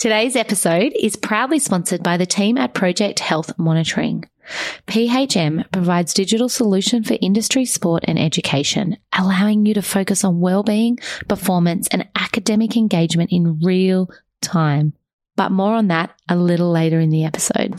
Today's episode is proudly sponsored by the team at Project Health Monitoring. PHM provides digital solution for industry, sport and education, allowing you to focus on well-being, performance and academic engagement in real time. But more on that a little later in the episode.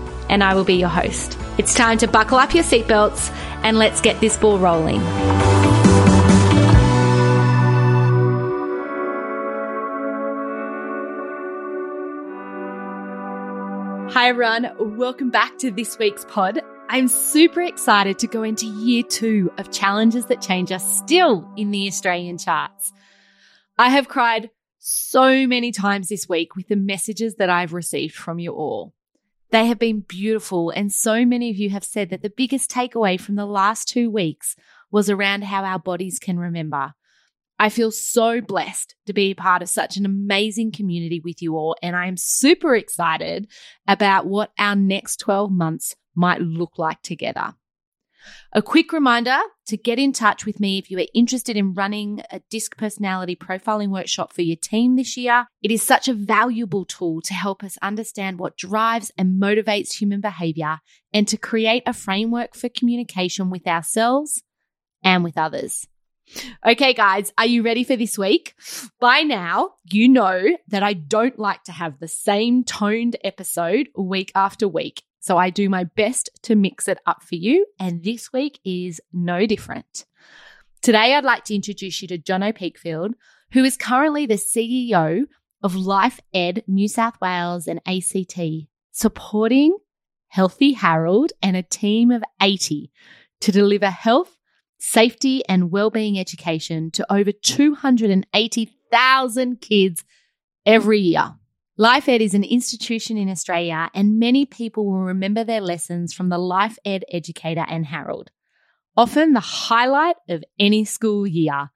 and I will be your host. It's time to buckle up your seatbelts and let's get this ball rolling. Hi, everyone. Welcome back to this week's pod. I'm super excited to go into year two of challenges that change us still in the Australian charts. I have cried so many times this week with the messages that I've received from you all. They have been beautiful, and so many of you have said that the biggest takeaway from the last two weeks was around how our bodies can remember. I feel so blessed to be a part of such an amazing community with you all, and I'm super excited about what our next 12 months might look like together. A quick reminder to get in touch with me if you are interested in running a DISC personality profiling workshop for your team this year. It is such a valuable tool to help us understand what drives and motivates human behavior and to create a framework for communication with ourselves and with others. Okay, guys, are you ready for this week? By now, you know that I don't like to have the same toned episode week after week. So I do my best to mix it up for you. And this week is no different. Today, I'd like to introduce you to Jono Peatfield, who is currently the CEO of Life Ed New South Wales and ACT, supporting Healthy Harold and a team of 80 to deliver health safety and well-being education to over 280,000 kids every year. Life Ed is an institution in Australia and many people will remember their lessons from the Life Ed educator and Harold, often the highlight of any school year.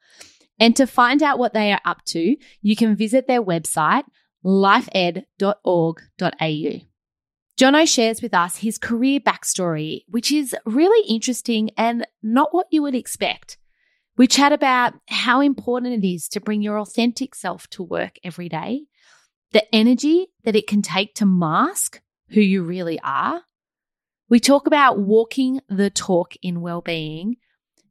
And to find out what they are up to, you can visit their website lifeed.org.au. Jono shares with us his career backstory, which is really interesting and not what you would expect. We chat about how important it is to bring your authentic self to work every day, the energy that it can take to mask who you really are. We talk about walking the talk in well-being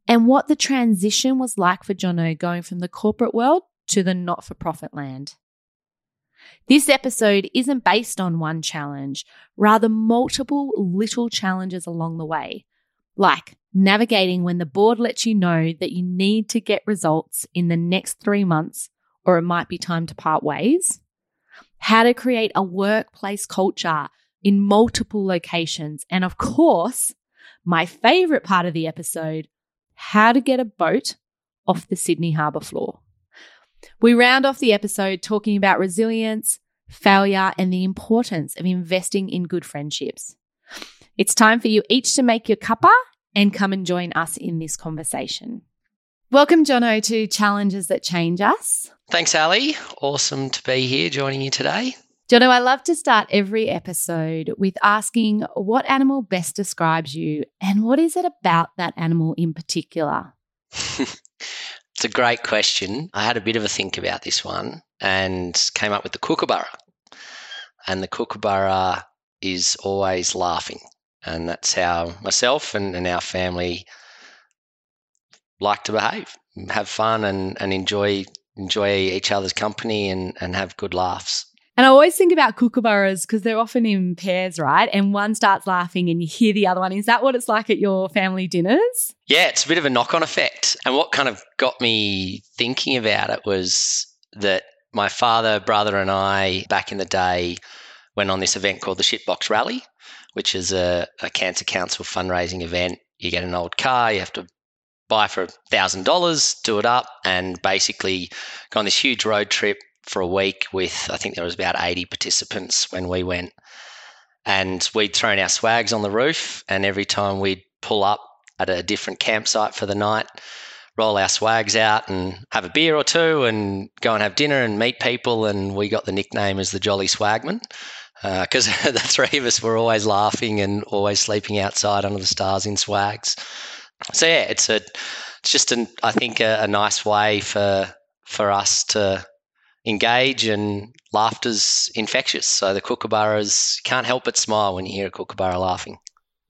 and what the transition was like for Jono going from the corporate world to the not-for-profit land. This episode isn't based on one challenge, rather, multiple little challenges along the way, like navigating when the board lets you know that you need to get results in the next three months or it might be time to part ways, how to create a workplace culture in multiple locations, and of course, my favorite part of the episode, how to get a boat off the Sydney Harbour floor. We round off the episode talking about resilience, failure, and the importance of investing in good friendships. It's time for you each to make your cuppa and come and join us in this conversation. Welcome, Jono, to Challenges That Change Us. Thanks, Ali. Awesome to be here joining you today. Jono, I love to start every episode with asking what animal best describes you and what is it about that animal in particular? It's a great question. I had a bit of a think about this one and came up with the kookaburra. And the kookaburra is always laughing. And that's how myself and, and our family like to behave, have fun and, and enjoy enjoy each other's company and, and have good laughs. And I always think about kookaburras because they're often in pairs, right? And one starts laughing and you hear the other one. Is that what it's like at your family dinners? Yeah, it's a bit of a knock on effect. And what kind of got me thinking about it was that my father, brother, and I, back in the day, went on this event called the Shitbox Rally, which is a, a Cancer Council fundraising event. You get an old car, you have to buy for $1,000, do it up, and basically go on this huge road trip for a week with, I think there was about 80 participants when we went. And we'd thrown our swags on the roof, and every time we'd pull up at a different campsite for the night, roll our swags out and have a beer or two and go and have dinner and meet people. And we got the nickname as the Jolly Swagman because uh, the three of us were always laughing and always sleeping outside under the stars in swags. So yeah, it's a it's just an I think a, a nice way for for us to engage and laughter's infectious. So the kookaburras can't help but smile when you hear a kookaburra laughing.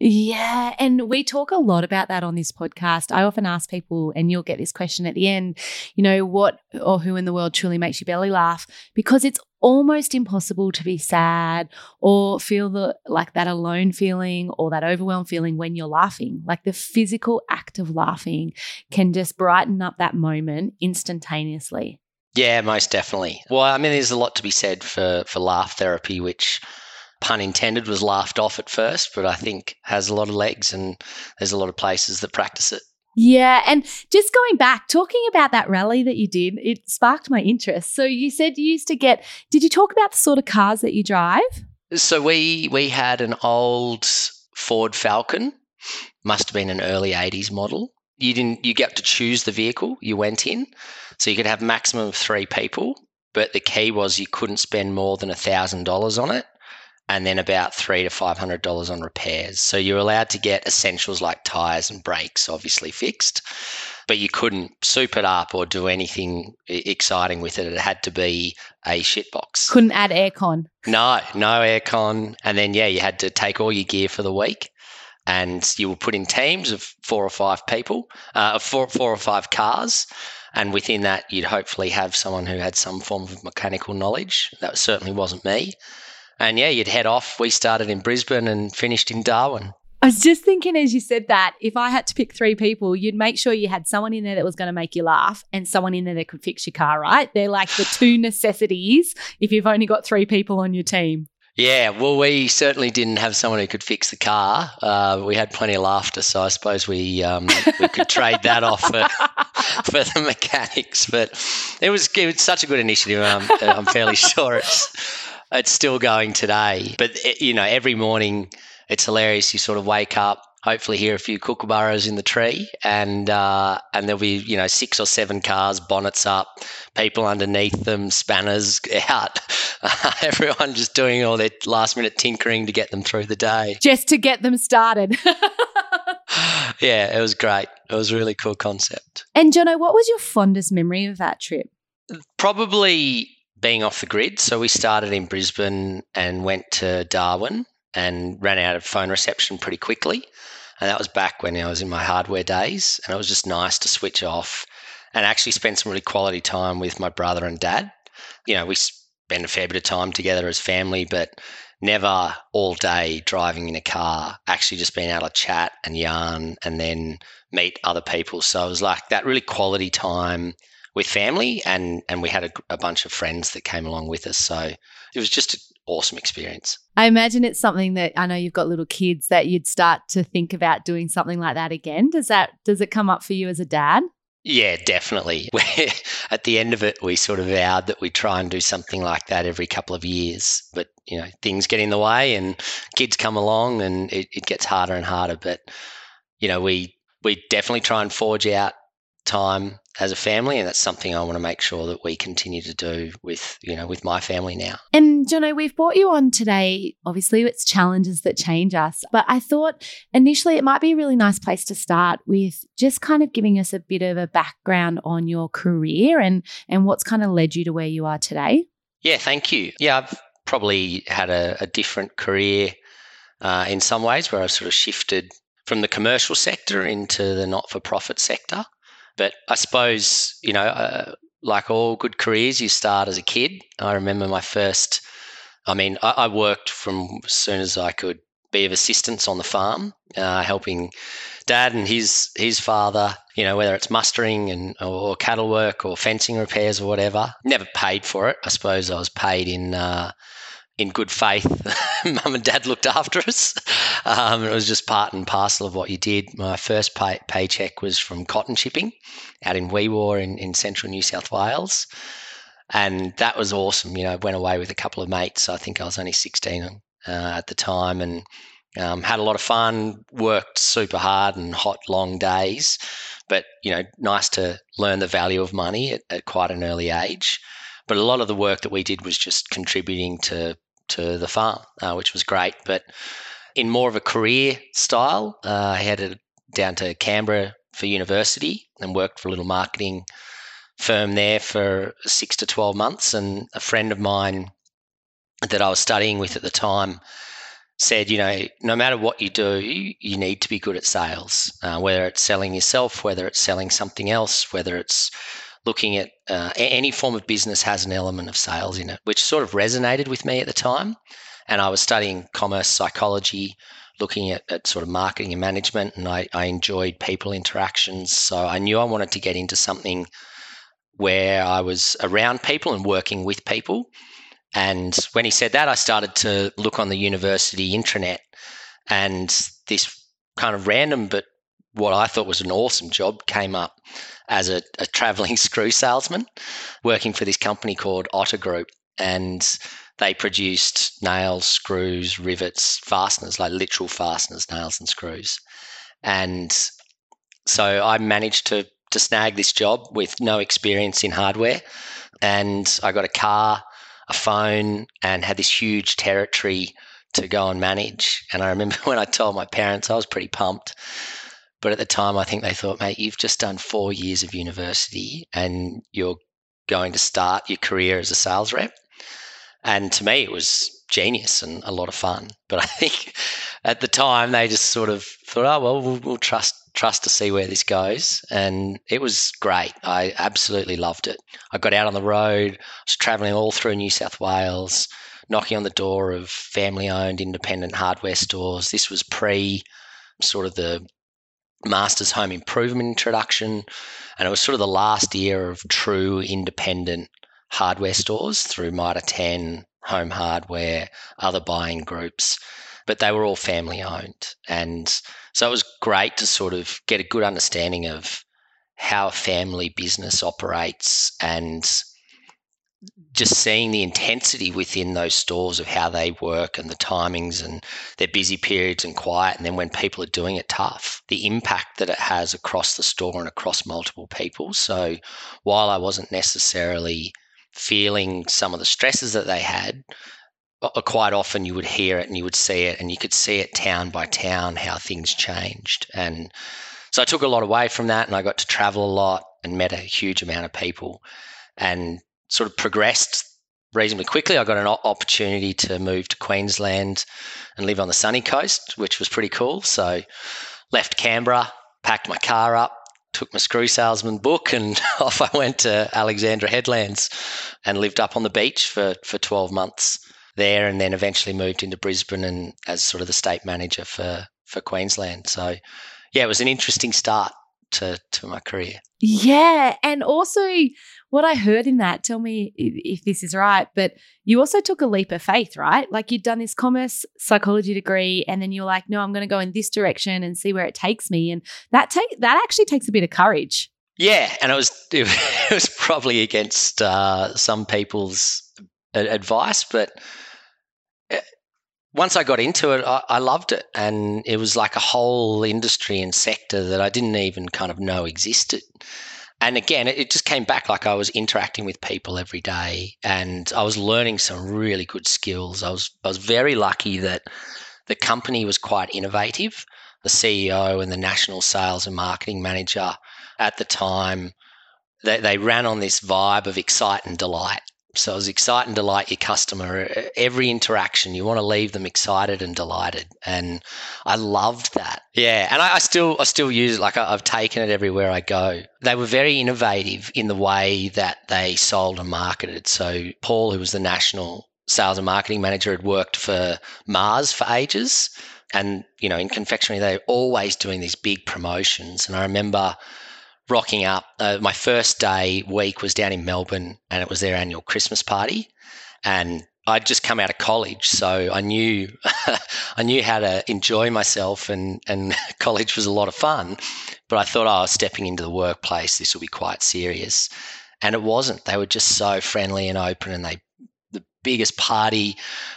Yeah. And we talk a lot about that on this podcast. I often ask people, and you'll get this question at the end, you know, what or who in the world truly makes you belly laugh? Because it's almost impossible to be sad or feel the like that alone feeling or that overwhelmed feeling when you're laughing. Like the physical act of laughing can just brighten up that moment instantaneously. Yeah, most definitely. Well, I mean, there's a lot to be said for for laugh therapy, which pun intended, was laughed off at first, but I think has a lot of legs and there's a lot of places that practice it. Yeah. And just going back, talking about that rally that you did, it sparked my interest. So you said you used to get, did you talk about the sort of cars that you drive? So we we had an old Ford Falcon, must have been an early 80s model. You didn't you get to choose the vehicle you went in. So you could have maximum of three people, but the key was you couldn't spend more than a thousand dollars on it and then about three to five hundred dollars on repairs. So you're allowed to get essentials like tires and brakes, obviously fixed, but you couldn't soup it up or do anything exciting with it. It had to be a shitbox. Couldn't add aircon. No, no aircon, and then yeah, you had to take all your gear for the week. And you were put in teams of four or five people, uh, four, four or five cars, and within that, you'd hopefully have someone who had some form of mechanical knowledge. That certainly wasn't me and yeah, you'd head off. We started in Brisbane and finished in Darwin. I was just thinking as you said that, if I had to pick three people, you'd make sure you had someone in there that was going to make you laugh and someone in there that could fix your car, right? They're like the two necessities if you've only got three people on your team. Yeah, well, we certainly didn't have someone who could fix the car. Uh, we had plenty of laughter, so I suppose we um, we could trade that off for, for the mechanics. But it was, it was such a good initiative. Um, I'm fairly sure it's it's still going today. But it, eh, you know, every morning it's hilarious. You sort of wake up, hopefully hear a few kookaburras in the tree, and uh, and there'll be you know six or seven cars, bonnets up, people underneath them, spanners out, everyone just doing all their last minute tinkering to get them through the day, just to get them started. yeah, it was great. It was a really cool concept. And Jono, what was your fondest memory of that trip? Probably being off the grid. So we started in Brisbane and went to Darwin and ran out of phone reception pretty quickly. And that was back when I was in my hardware days. And it was just nice to switch off and actually spend some really quality time with my brother and dad. You know, we spend a fair bit of time together as family, but never all day driving in a car, actually just being able to chat and yarn and then meet other people. So it was like that really quality time with family, and and we had a, a bunch of friends that came along with us. So it was just an awesome experience. I imagine it's something that I know you've got little kids that you'd start to think about doing something like that again. Does that does it come up for you as a dad? Yeah, definitely. At the end of it, we sort of vowed that we try and do something like that every couple of years. But, you know, things get in the way and kids come along and it, it gets harder and harder. But, you know, we, we definitely try and forge out time as a family and that's something I want to make sure that we continue to do with you know with my family now. And Jono, we've brought you on today. Obviously it's challenges that change us, but I thought initially it might be a really nice place to start with just kind of giving us a bit of a background on your career and and what's kind of led you to where you are today. Yeah, thank you. Yeah, I've probably had a, a different career uh, in some ways where I've sort of shifted from the commercial sector into the not-for-profit sector. But I suppose, you know, uh, like all good careers, you start as a kid. I remember my first, I mean, I, I worked from as soon as I could be of assistance on the farm, uh, helping dad and his his father, you know, whether it's mustering and or cattle work or fencing repairs or whatever. Never paid for it. I suppose I was paid in uh, in good faith, mum and dad looked after us. Um, it was just part and parcel of what you did. My first pay- paycheck was from cotton shipping out in Wee Waa in, in central New South Wales. And that was awesome. You know, went away with a couple of mates. I think I was only 16 uh, at the time and um, had a lot of fun, worked super hard and hot, long days. But, you know, nice to learn the value of money at, at quite an early age. But a lot of the work that we did was just contributing to, to the farm, uh, which was great. But in more of a career style, uh, I headed down to Canberra for university and worked for a little marketing firm there for six to 12 months. And a friend of mine that I was studying with at the time said, you know, no matter what you do, you need to be good at sales, uh, whether it's selling yourself, whether it's selling something else, whether it's looking at uh, any form of business has an element of sales in it, which sort of resonated with me at the time. And I was studying commerce psychology, looking at, at sort of marketing and management, and I, I enjoyed people interactions. So I knew I wanted to get into something where I was around people and working with people. And when he said that, I started to look on the university intranet, and this kind of random but what I thought was an awesome job came up as a, a traveling screw salesman working for this company called Otter Group. And they produced nails, screws, rivets, fasteners, like literal fasteners, nails and screws. And so I managed to to snag this job with no experience in hardware. And I got a car, a phone, and had this huge territory to go and manage. And I remember when I told my parents, I was pretty pumped. But at the time, I think they thought, mate, you've just done four years of university and you're going to start your career as a sales rep. And to me, it was genius and a lot of fun. But I think at the time, they just sort of thought, oh, well, we'll, we'll trust trust to see where this goes. And it was great. I absolutely loved it. I got out on the road, I was traveling all through New South Wales, knocking on the door of family owned independent hardware stores. This was pre sort of the Masters Home Improvement introduction. And it was sort of the last year of true independent hardware stores through Mitre 10, Home Hardware, other buying groups. But they were all family owned. And so it was great to sort of get a good understanding of how a family business operates and just seeing the intensity within those stores of how they work and the timings and their busy periods and quiet. And then when people are doing it tough, the impact that it has across the store and across multiple people. So while I wasn't necessarily feeling some of the stresses that they had, quite often you would hear it and you would see it and you could see it town by town how things changed and so i took a lot away from that and i got to travel a lot and met a huge amount of people and sort of progressed reasonably quickly. I got an opportunity to move to queensland and live on the sunny coast which was pretty cool. So left canberra packed my car up took my screw salesman book and off I went to Alexandra Headlands and lived up on the beach for, for 12 months there, and then eventually moved into Brisbane and as sort of the state manager for for Queensland. So, yeah, it was an interesting start to to my career. Yeah, and also what I heard in that, tell me if this is right, but you also took a leap of faith, right? Like you'd done this commerce psychology degree and then you're like, no, I'm going to go in this direction and see where it takes me. And that take that actually takes a bit of courage. Yeah, and it was it was probably against uh, some people's advice, but once I got into it, I, I, loved it. And it was like a whole industry and sector that I didn't even kind of know existed. And again, it, it just came back like I was interacting with people every day and I was learning some really good skills. I was, I was very lucky that the company was quite innovative. The CEO and the national sales and marketing manager at the time, they, they ran on this vibe of excite and delight. So it was excite and delight your customer. Every interaction, you want to leave them excited and delighted, and I loved that. Yeah, and I, I still I still use it. Like I, I've taken it everywhere I go. They were very innovative in the way that they sold and marketed. So Paul, who was the national sales and marketing manager, had worked for Mars for ages, and you know in confectionery they're always doing these big promotions. And I remember rocking up. Uh, my first day week was down in Melbourne, and it was their annual Christmas party, and I'd just come out of college, so I knew I knew how to enjoy myself, and and college was a lot of fun. But I thought, oh, stepping into the workplace, this will be quite serious. And it wasn't. They were just so friendly and open, and they the biggest party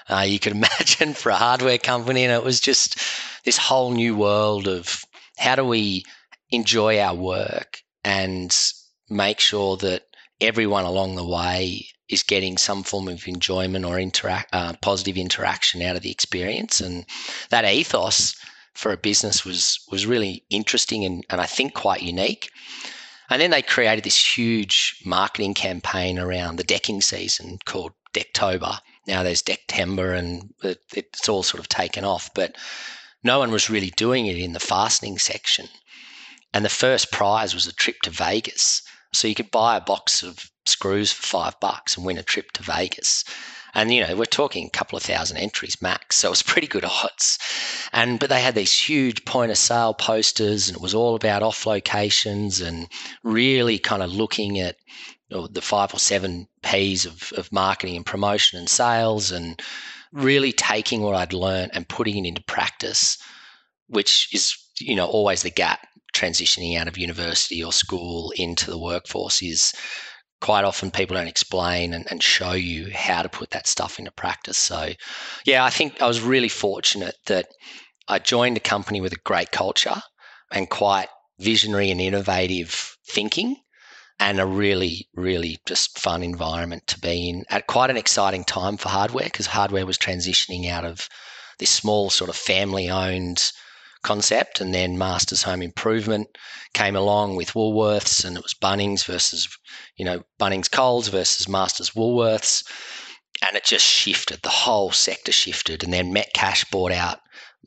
uh, you could imagine for a hardware company. And it was just this whole new world of how do we enjoy our work and make sure that everyone along the way is getting some form of enjoyment or interact, uh, positive interaction out of the experience. And that ethos for a business was was really interesting and, and I think quite unique. And then they created this huge marketing campaign around the decking season called Decktober. Now there's Decktember and it, it's all sort of taken off, but no one was really doing it in the fastening section. And the first prize was a trip to Vegas. So you could buy a box of screws for five bucks and win a trip to Vegas. And you know, we're talking a couple of thousand entries max, so it was pretty good odds. And but they had these huge point of sale posters, and it was all about off locations and really kind of looking at you know, the five or seven P's of, of marketing and promotion and sales, and really taking what I'd learned and putting it into practice, which is you know always the gap transitioning out of university or school into the workforce is quite often people don't explain and, and, show you how to put that stuff into practice. So, yeah, I think I was really fortunate that I joined a company with a great culture and quite visionary and innovative thinking and a really, really just fun environment to be in at quite an exciting time for hardware because hardware was transitioning out of this small sort of family owned concept. And then Masters Home Improvement came along with Woolworths, and it was Bunnings versus, you know, Bunnings Coles versus Masters Woolworths. And it just shifted. The whole sector shifted. And then Metcash bought out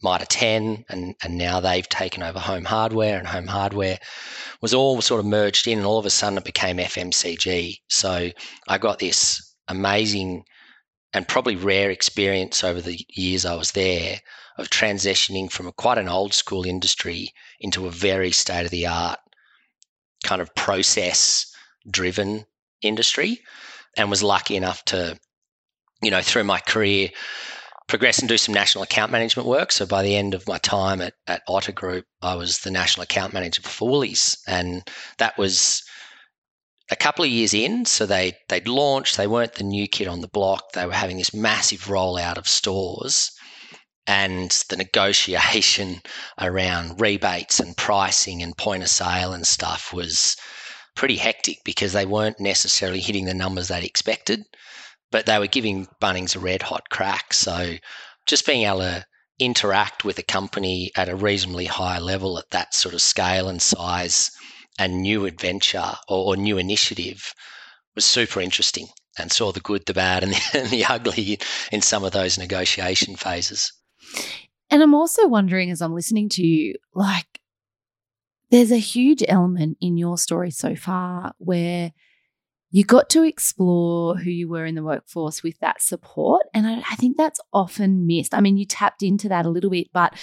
Mitre 10, and, and now they've taken over Home Hardware, and Home Hardware was all sort of merged in, and all of a sudden it became FMCG. So I got this amazing and probably rare experience over the years I was there of transitioning from quite an old school industry into a very state of the art kind of process driven industry and was lucky enough to you know through my career progress and do some national account management work. So by the end of my time at, at otter group i was the national account manager for woolies and that was a couple of years in. So they they'd launched they weren't the new kid on the block. They were having this massive rollout of stores and the negotiation around rebates and pricing and point of sale and stuff was pretty hectic because they weren't necessarily hitting the numbers they'd expected, but they were giving Bunnings a red hot crack. So just being able to interact with a company at a reasonably high level at that sort of scale and size and new adventure or, or new initiative was super interesting and saw the good, the bad, and the, and the ugly in some of those negotiation phases. And I'm also wondering as I'm listening to you, like, there's a huge element in your story so far where you got to explore who you were in the workforce with that support. And I, I think that's often missed. I mean, you tapped into that a little bit, but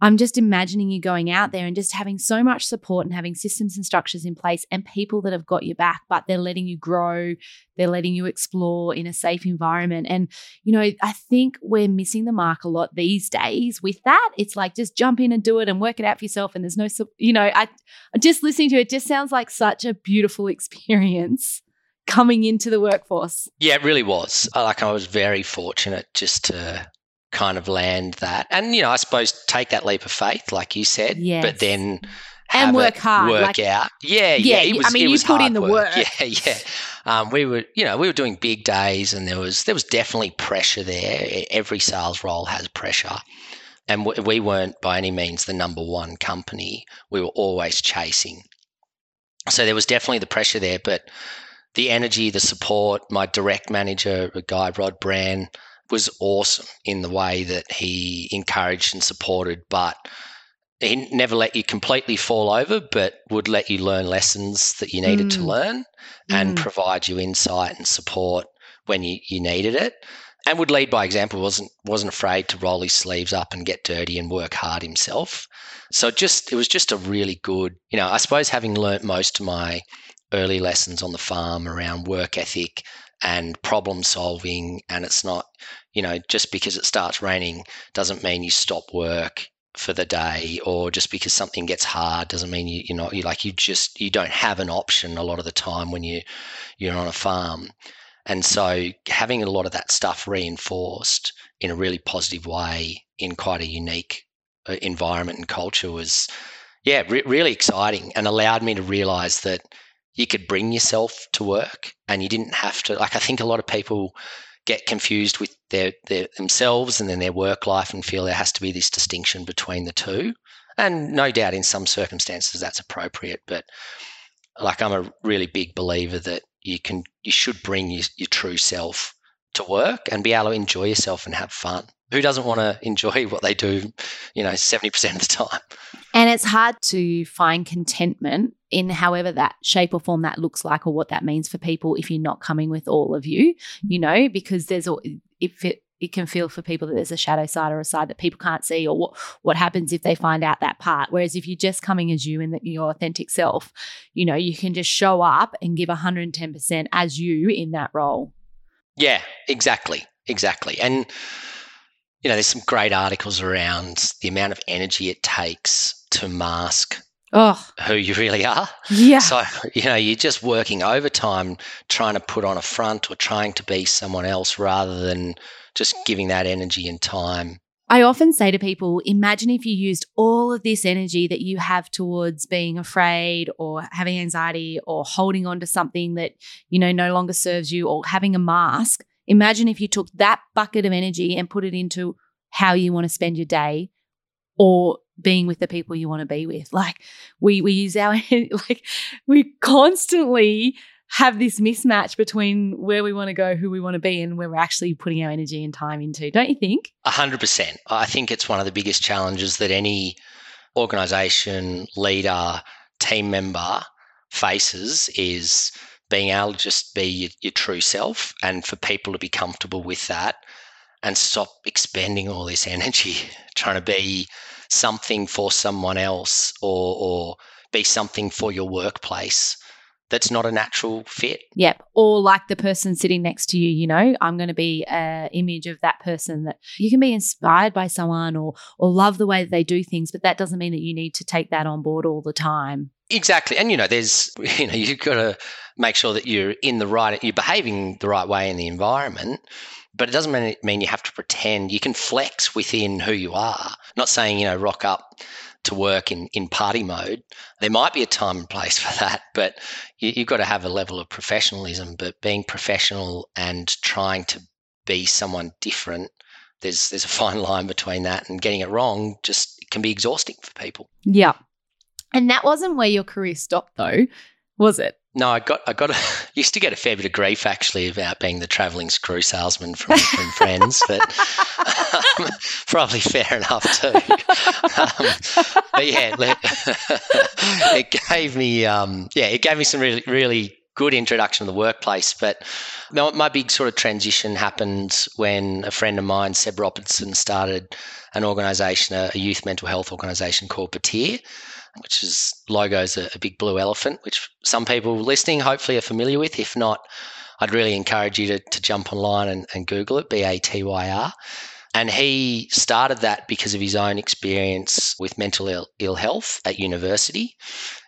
I'm just imagining you going out there and just having so much support and having systems and structures in place and people that have got your back, but they're letting you grow, they're letting you explore in a safe environment. And, you know, I think we're missing the mark a lot these days with that. It's like just jump in and do it and work it out for yourself. And there's no, you know, I just listening to it just sounds like such a beautiful experience coming into the workforce. Yeah, it really was. Like I was very fortunate just to kind of land that. And, you know, I suppose take that leap of faith, like you said, yes. but then and work hard, work like, out. Yeah, yeah. yeah was, I mean, you put in the work. work. Yeah, yeah. Um, we were, you know, we were doing big days, and there was there was definitely pressure there. Every sales role has pressure, and we weren't by any means the number one company. We were always chasing, so there was definitely the pressure there. But the energy, the support, my direct manager, a guy Rod Brand was awesome in the way that he encouraged and supported, but he never let you completely fall over, but would let you learn lessons that you needed mm. to learn and mm. provide you insight and support when you, you needed it. And would lead by example, wasn't wasn't afraid to roll his sleeves up and get dirty and work hard himself. So just it was just a really good, you know, I suppose having learnt most of my early lessons on the farm around work ethic and problem solving and it's not you know just because it starts raining doesn't mean you stop work for the day or just because something gets hard doesn't mean you, you're not you like you just you don't have an option a lot of the time when you you're on a farm. And so having a lot of that stuff reinforced in a really positive way in quite a unique uh, environment and culture was yeah re- really exciting and allowed me to realize that you could bring yourself to work and you didn't have to like i think a lot of people get confused with their, their themselves and then their work life and feel there has to be this distinction between the two. And no doubt in some circumstances that's appropriate, but like I'm a really big believer that you can you should bring your, your true self to work and be able to enjoy yourself and have fun. Who doesn't want to enjoy what they do, you know, 70% of the time? And it's hard to find contentment in however that shape or form that looks like or what that means for people if you're not coming with all of you, you know, because there's a if it it can feel for people that there's a shadow side or a side that people can't see or what what happens if they find out that part. Whereas if you're just coming as you and your authentic self you know you can just show up and give 110% as you in that role. Yeah exactly exactly. And you know there's some great articles around the amount of energy it takes to mask oh. who you really are. Yeah. So, you know, you're just working overtime trying to put on a front or trying to be someone else rather than just giving that energy and time. I often say to people, imagine if you used all of this energy that you have towards being afraid or having anxiety or holding on to something that, you know, no longer serves you or having a mask. Imagine if you took that bucket of energy and put it into how you want to spend your day or being with the people you want to be with. Like we we use our like we constantly have this mismatch between where we want to go, who we want to be, and where we're actually putting our energy and time into. Don't you think? A hundred percent. I think it's one of the biggest challenges that any organization, leader, team member faces is being able to just be your, your true self and for people to be comfortable with that and stop expending all this energy trying to be something for someone else or, or be something for your workplace that's not a natural fit. Yep. Or like the person sitting next to you, you know, I'm going to be an image of that person that you can be inspired by someone or or love the way that they do things, but that doesn't mean that you need to take that on board all the time. Exactly. And you know, there's you know, you've got to make sure that you're in the right you're behaving the right way in the environment but it doesn't mean, mean you have to pretend. You can flex within who you are. Not saying, you know, rock up to work in, in party mode. There might be a time and place for that, but you, you've got to have a level of professionalism. But being professional and trying to be someone different, there's there's a fine line between that and getting it wrong. Just can be exhausting for people. Yeah, and that wasn't where your career stopped, though, was it? No, I got I got a, used to get a fair bit of grief actually about being the travelling screw salesman from, from friends, but um, probably fair enough too. Um, but yeah, it gave me um, yeah it gave me some really really good introduction to the workplace. But my big sort of transition happened when a friend of mine, Seb Robertson, started an organisation, a, a youth mental health organisation called Batyr which is logo's a, a big blue elephant, which some people listening hopefully are familiar with. If not, I'd really encourage you to, to jump online and, and Google it, B A T Y R. And he started that because of his own experience with mental Ill, Ill health at university.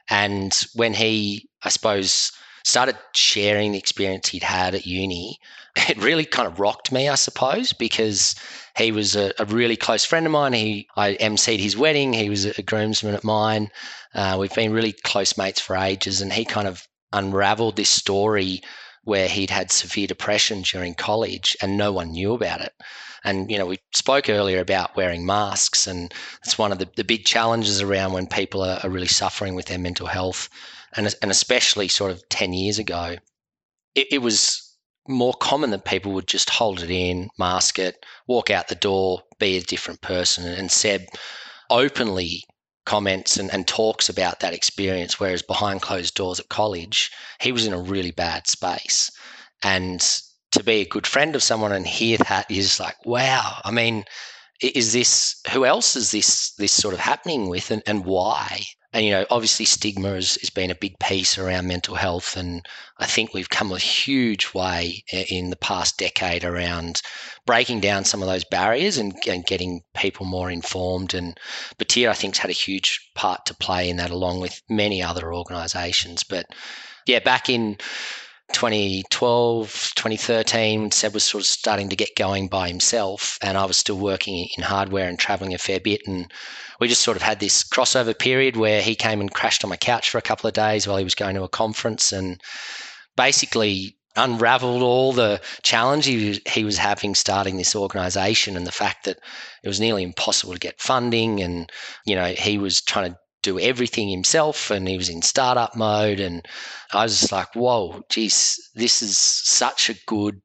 And when he, I suppose, started sharing the experience he'd had at uni, it really kind of rocked me, I suppose, because he was a, a really close friend of mine. He I emceed his wedding. He was a groomsman at mine. Uh, we've been really close mates for ages, and he kind of unraveled this story where he'd had severe depression during college and no one knew about it. And, you know, we spoke earlier about wearing masks, and it's one of the, the big challenges around when people are, are really suffering with their mental health. And, and especially sort of 10 years ago, it, it was more common that people would just hold it in, mask it, walk out the door, be a different person. And Seb openly comments and, and talks about that experience, whereas behind closed doors at college, he was in a really bad space. And to be a good friend of someone and hear that is like, wow. I mean, is this who else is this this sort of happening with and, and why? And you know obviously stigma has, has been a big piece around mental health and i think we've come a huge way in the past decade around breaking down some of those barriers and, and getting people more informed and batyr i think has had a huge part to play in that along with many other organizations but yeah back in 2012, 2013, Seb was sort of starting to get going by himself, and I was still working in hardware and traveling a fair bit. And we just sort of had this crossover period where he came and crashed on my couch for a couple of days while he was going to a conference and basically unraveled all the challenge he, he was having starting this organization and the fact that it was nearly impossible to get funding and you know he was trying to do everything himself and he was in startup mode and I was just like, whoa, geez, this is such a good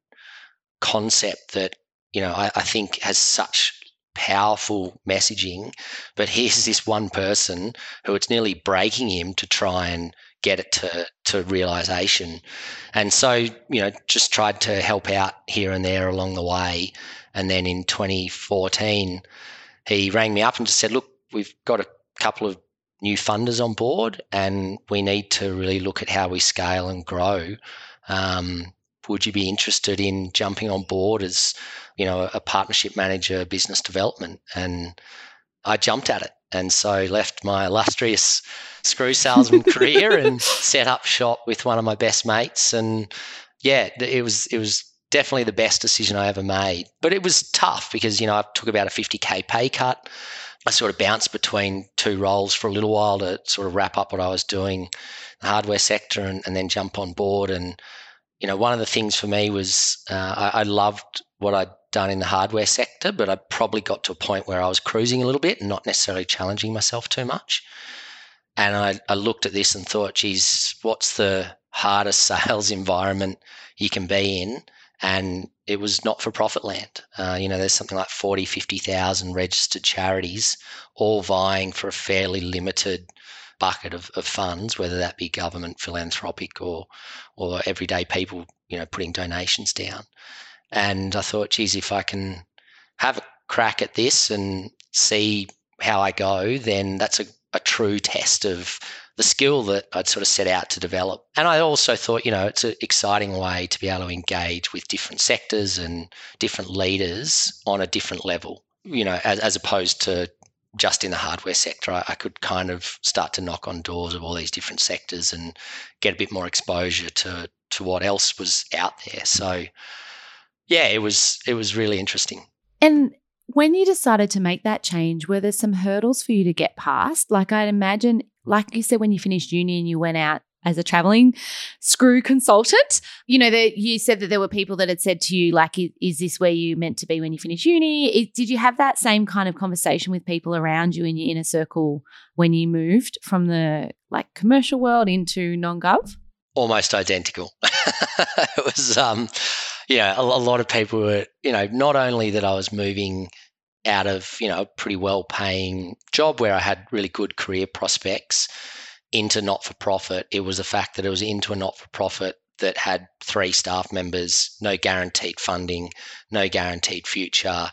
concept that, you know, I, I think has such powerful messaging. But here's this one person who it's nearly breaking him to try and get it to, to realization. And so, you know, just tried to help out here and there along the way. And then in 2014, he rang me up and just said, look, we've got a couple of new funders on board, and we need to really look at how we scale and grow. Um, would you be interested in jumping on board as you know a partnership manager, business development? And I jumped at it, and so left my illustrious screw salesman career and set up shop with one of my best mates. And yeah, it was it was definitely the best decision I ever made. But it was tough because you know I took about a 50k pay cut. I sort of bounced between two roles for a little while to sort of wrap up what I was doing, the hardware sector, and, and then jump on board. And you know, one of the things for me was uh, I, I, loved what I'd done in the hardware sector, but I probably got to a point where I was cruising a little bit and not necessarily challenging myself too much. And I, I looked at this and thought, geez, what's the hardest sales environment you can be in? and it was not for profit land. Uh, you know, there's something like 40, 50,000 registered charities all vying for a fairly limited bucket of, of funds, whether that be government, philanthropic, or or everyday people, you know, putting donations down. And I thought, geez, if I can have a crack at this and see how I go, then that's a, a true test of the skill that I'd sort of set out to develop. And I also thought, you know, it's an exciting way to be able to engage with different sectors and different leaders on a different level, you know, as, as opposed to just in the hardware sector. I, I could kind of start to knock on doors of all these different sectors and get a bit more exposure to to what else was out there. So yeah, it was it was really interesting. And when you decided to make that change, were there some hurdles for you to get past? Like I'd imagine like you said, when you finished uni and you went out as a traveling screw consultant, you know, that you said that there were people that had said to you, like, is this where you meant to be when you finish uni? Did you have that same kind of conversation with people around you in your inner circle when you moved from the like commercial world into non-gov? Almost identical. it was, um, you know, a, a lot of people were, you know, not only that I was moving out of you know a pretty well paying job where I had really good career prospects into not for profit. It was the fact that it was into a not for profit that had three staff members, no guaranteed funding, no guaranteed future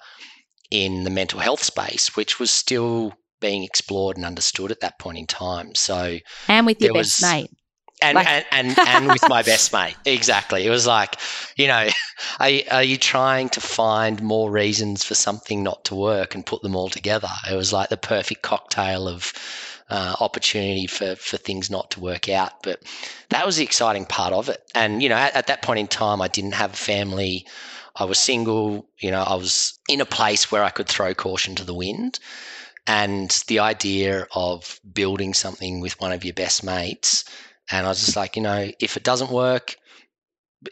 in the mental health space, which was still being explored and understood at that point in time. So and with your best was, mate and, like- and, and, and with my best mate. Exactly. It was like, you know, are, are you trying to find more reasons for something not to work and put them all together? It was like the perfect cocktail of uh, opportunity for, for things not to work out. But that was the exciting part of it. And, you know, at, at that point in time, I didn't have a family. I was single. You know, I was in a place where I could throw caution to the wind. And the idea of building something with one of your best mates and I was just like, you know, if it doesn't work,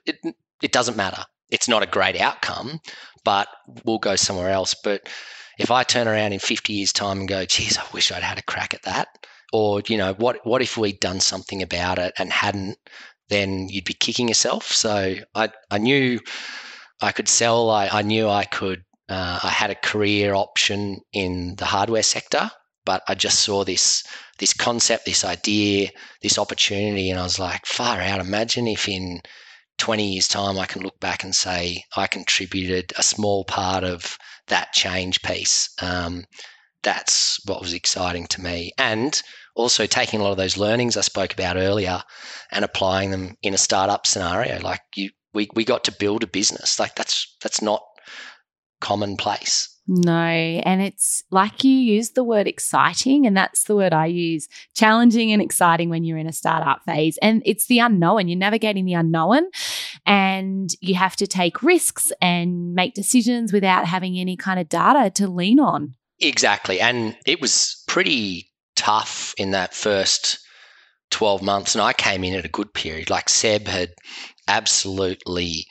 it, it doesn't matter. It's not a great outcome, but we'll go somewhere else. But if I turn around in 50 years' time and go, geez, I wish I'd had a crack at that, or, you know, what, what if we'd done something about it and hadn't, then you'd be kicking yourself. So I, I knew I could sell. I, I knew I could, uh, I had a career option in the hardware sector, but I just saw this this concept, this idea, this opportunity. And I was like, far out. Imagine if in 20 years' time I can look back and say I contributed a small part of that change piece. Um, that's what was exciting to me. And also taking a lot of those learnings I spoke about earlier and applying them in a startup scenario. Like you, we, we got to build a business. Like that's that's not commonplace. No, and it's like you use the word exciting, and that's the word I use challenging and exciting when you're in a startup phase. And it's the unknown, you're navigating the unknown, and you have to take risks and make decisions without having any kind of data to lean on. Exactly. And it was pretty tough in that first 12 months. And I came in at a good period. Like Seb had absolutely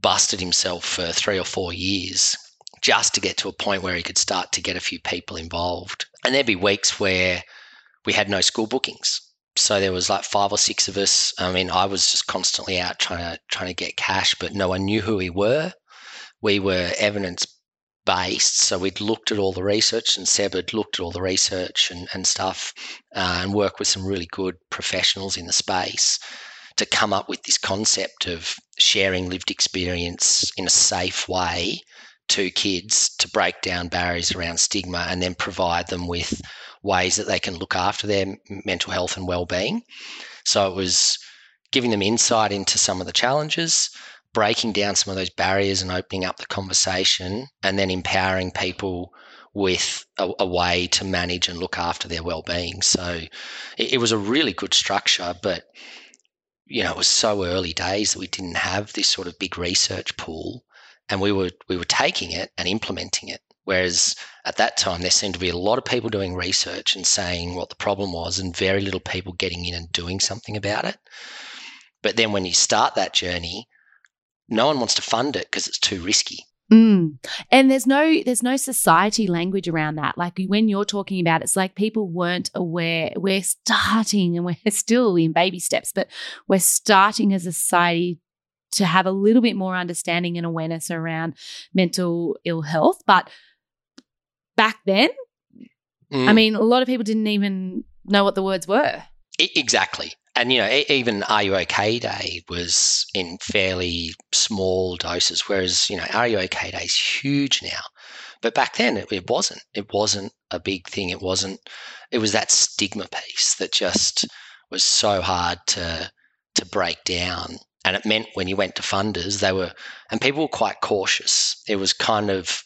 busted himself for three or four years just to get to a point where he could start to get a few people involved. And there'd be weeks where we had no school bookings. So there was like five or six of us. I mean, I was just constantly out trying to trying to get cash, but no one knew who we were. We were evidence based. So we'd looked at all the research, and Seb had looked at all the research and, and stuff, uh, and worked with some really good professionals in the space to come up with this concept of sharing lived experience in a safe way to kids to break down barriers around stigma and then provide them with ways that they can look after their mental health and well-being. So it was giving them insight into some of the challenges, breaking down some of those barriers and opening up the conversation and then empowering people with a, a way to manage and look after their well-being. So it, it was a really good structure, but you know, it was so early days that we didn't have this sort of big research pool and we were we were taking it and implementing it. Whereas at that time, there seemed to be a lot of people doing research and saying what the problem was, and very little people getting in and doing something about it. But then when you start that journey, no one wants to fund it because it's too risky. Mm. And there's no there's no society language around that. Like when you're talking about it's like people weren't aware. We're starting and we're still in baby steps, but we're starting as a society to have a little bit more understanding and awareness around mental ill health. But back then, mm. I mean, a lot of people didn't even know what the words were. Exactly. And, you know, even Are You OK Day was in fairly small doses, whereas, you know, Are You OK Day is huge now. But back then it, it wasn't. It wasn't a big thing. It wasn't, it was that stigma piece that just was so hard to to break down and it meant when you went to funders, they were, and people were quite cautious. It was kind of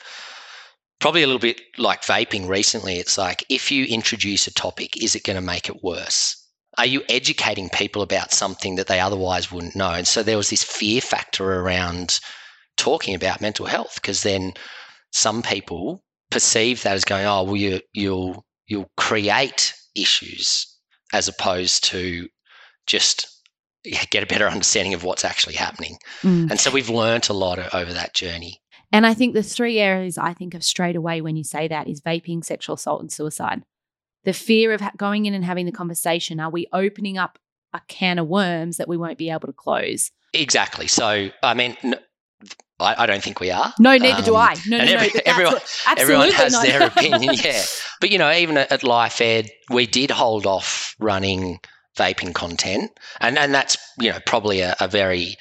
probably a little bit like vaping recently. It's like, if you introduce a topic, is it going to make it worse? Are you educating people about something that they otherwise wouldn't know? And so there was this fear factor around talking about mental health because then some people perceive that as going, oh, well, you, you'll you'll create issues as opposed to just get a better understanding of what's actually happening. Mm. And so we've learnt a lot over that journey. And I think the three areas I think of straight away when you say that is vaping, sexual assault, and suicide. The fear of going in and having the conversation are we opening up a can of worms that we won't be able to close? Exactly. So, I mean, I, I, don't think we are. No, neither um, do I. No, no, every, no. Everyone, everyone has not. their opinion, yeah. But, you know, even at Life Ed, we did hold off running vaping content, and and that's you know probably a, a very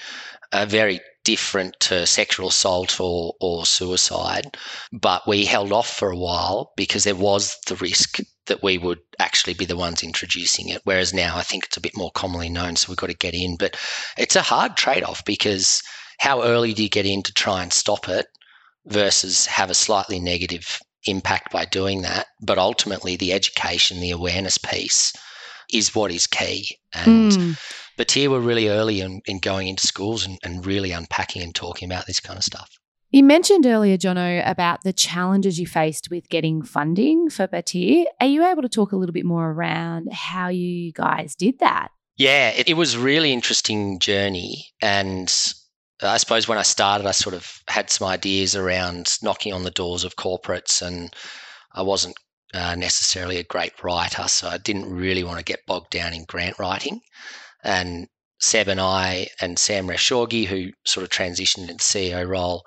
a very different to sexual assault or, or suicide. But we held off for a while because there was the risk that we would actually be the ones introducing it. Whereas now I think it's a bit more commonly known, so we've got to get in. But it's a hard trade off because how early do you get in to try and stop it versus have a slightly negative impact by doing that? But ultimately, the education, the awareness piece is what is key. And mm. Batyr were really early in, in going into schools and, and really unpacking and talking about this kind of stuff. You mentioned earlier, Jono, about the challenges you faced with getting funding for Batyr. Are you able to talk a little bit more around how you guys did that? Yeah, it, it was really interesting journey. And I suppose when I started, I sort of had some ideas around knocking on the doors of corporates, and I wasn't necessarily a great writer, so I didn't really want to get bogged down in grant writing. And Seb and I and Sam Refshauge, who sort of transitioned into CEO role,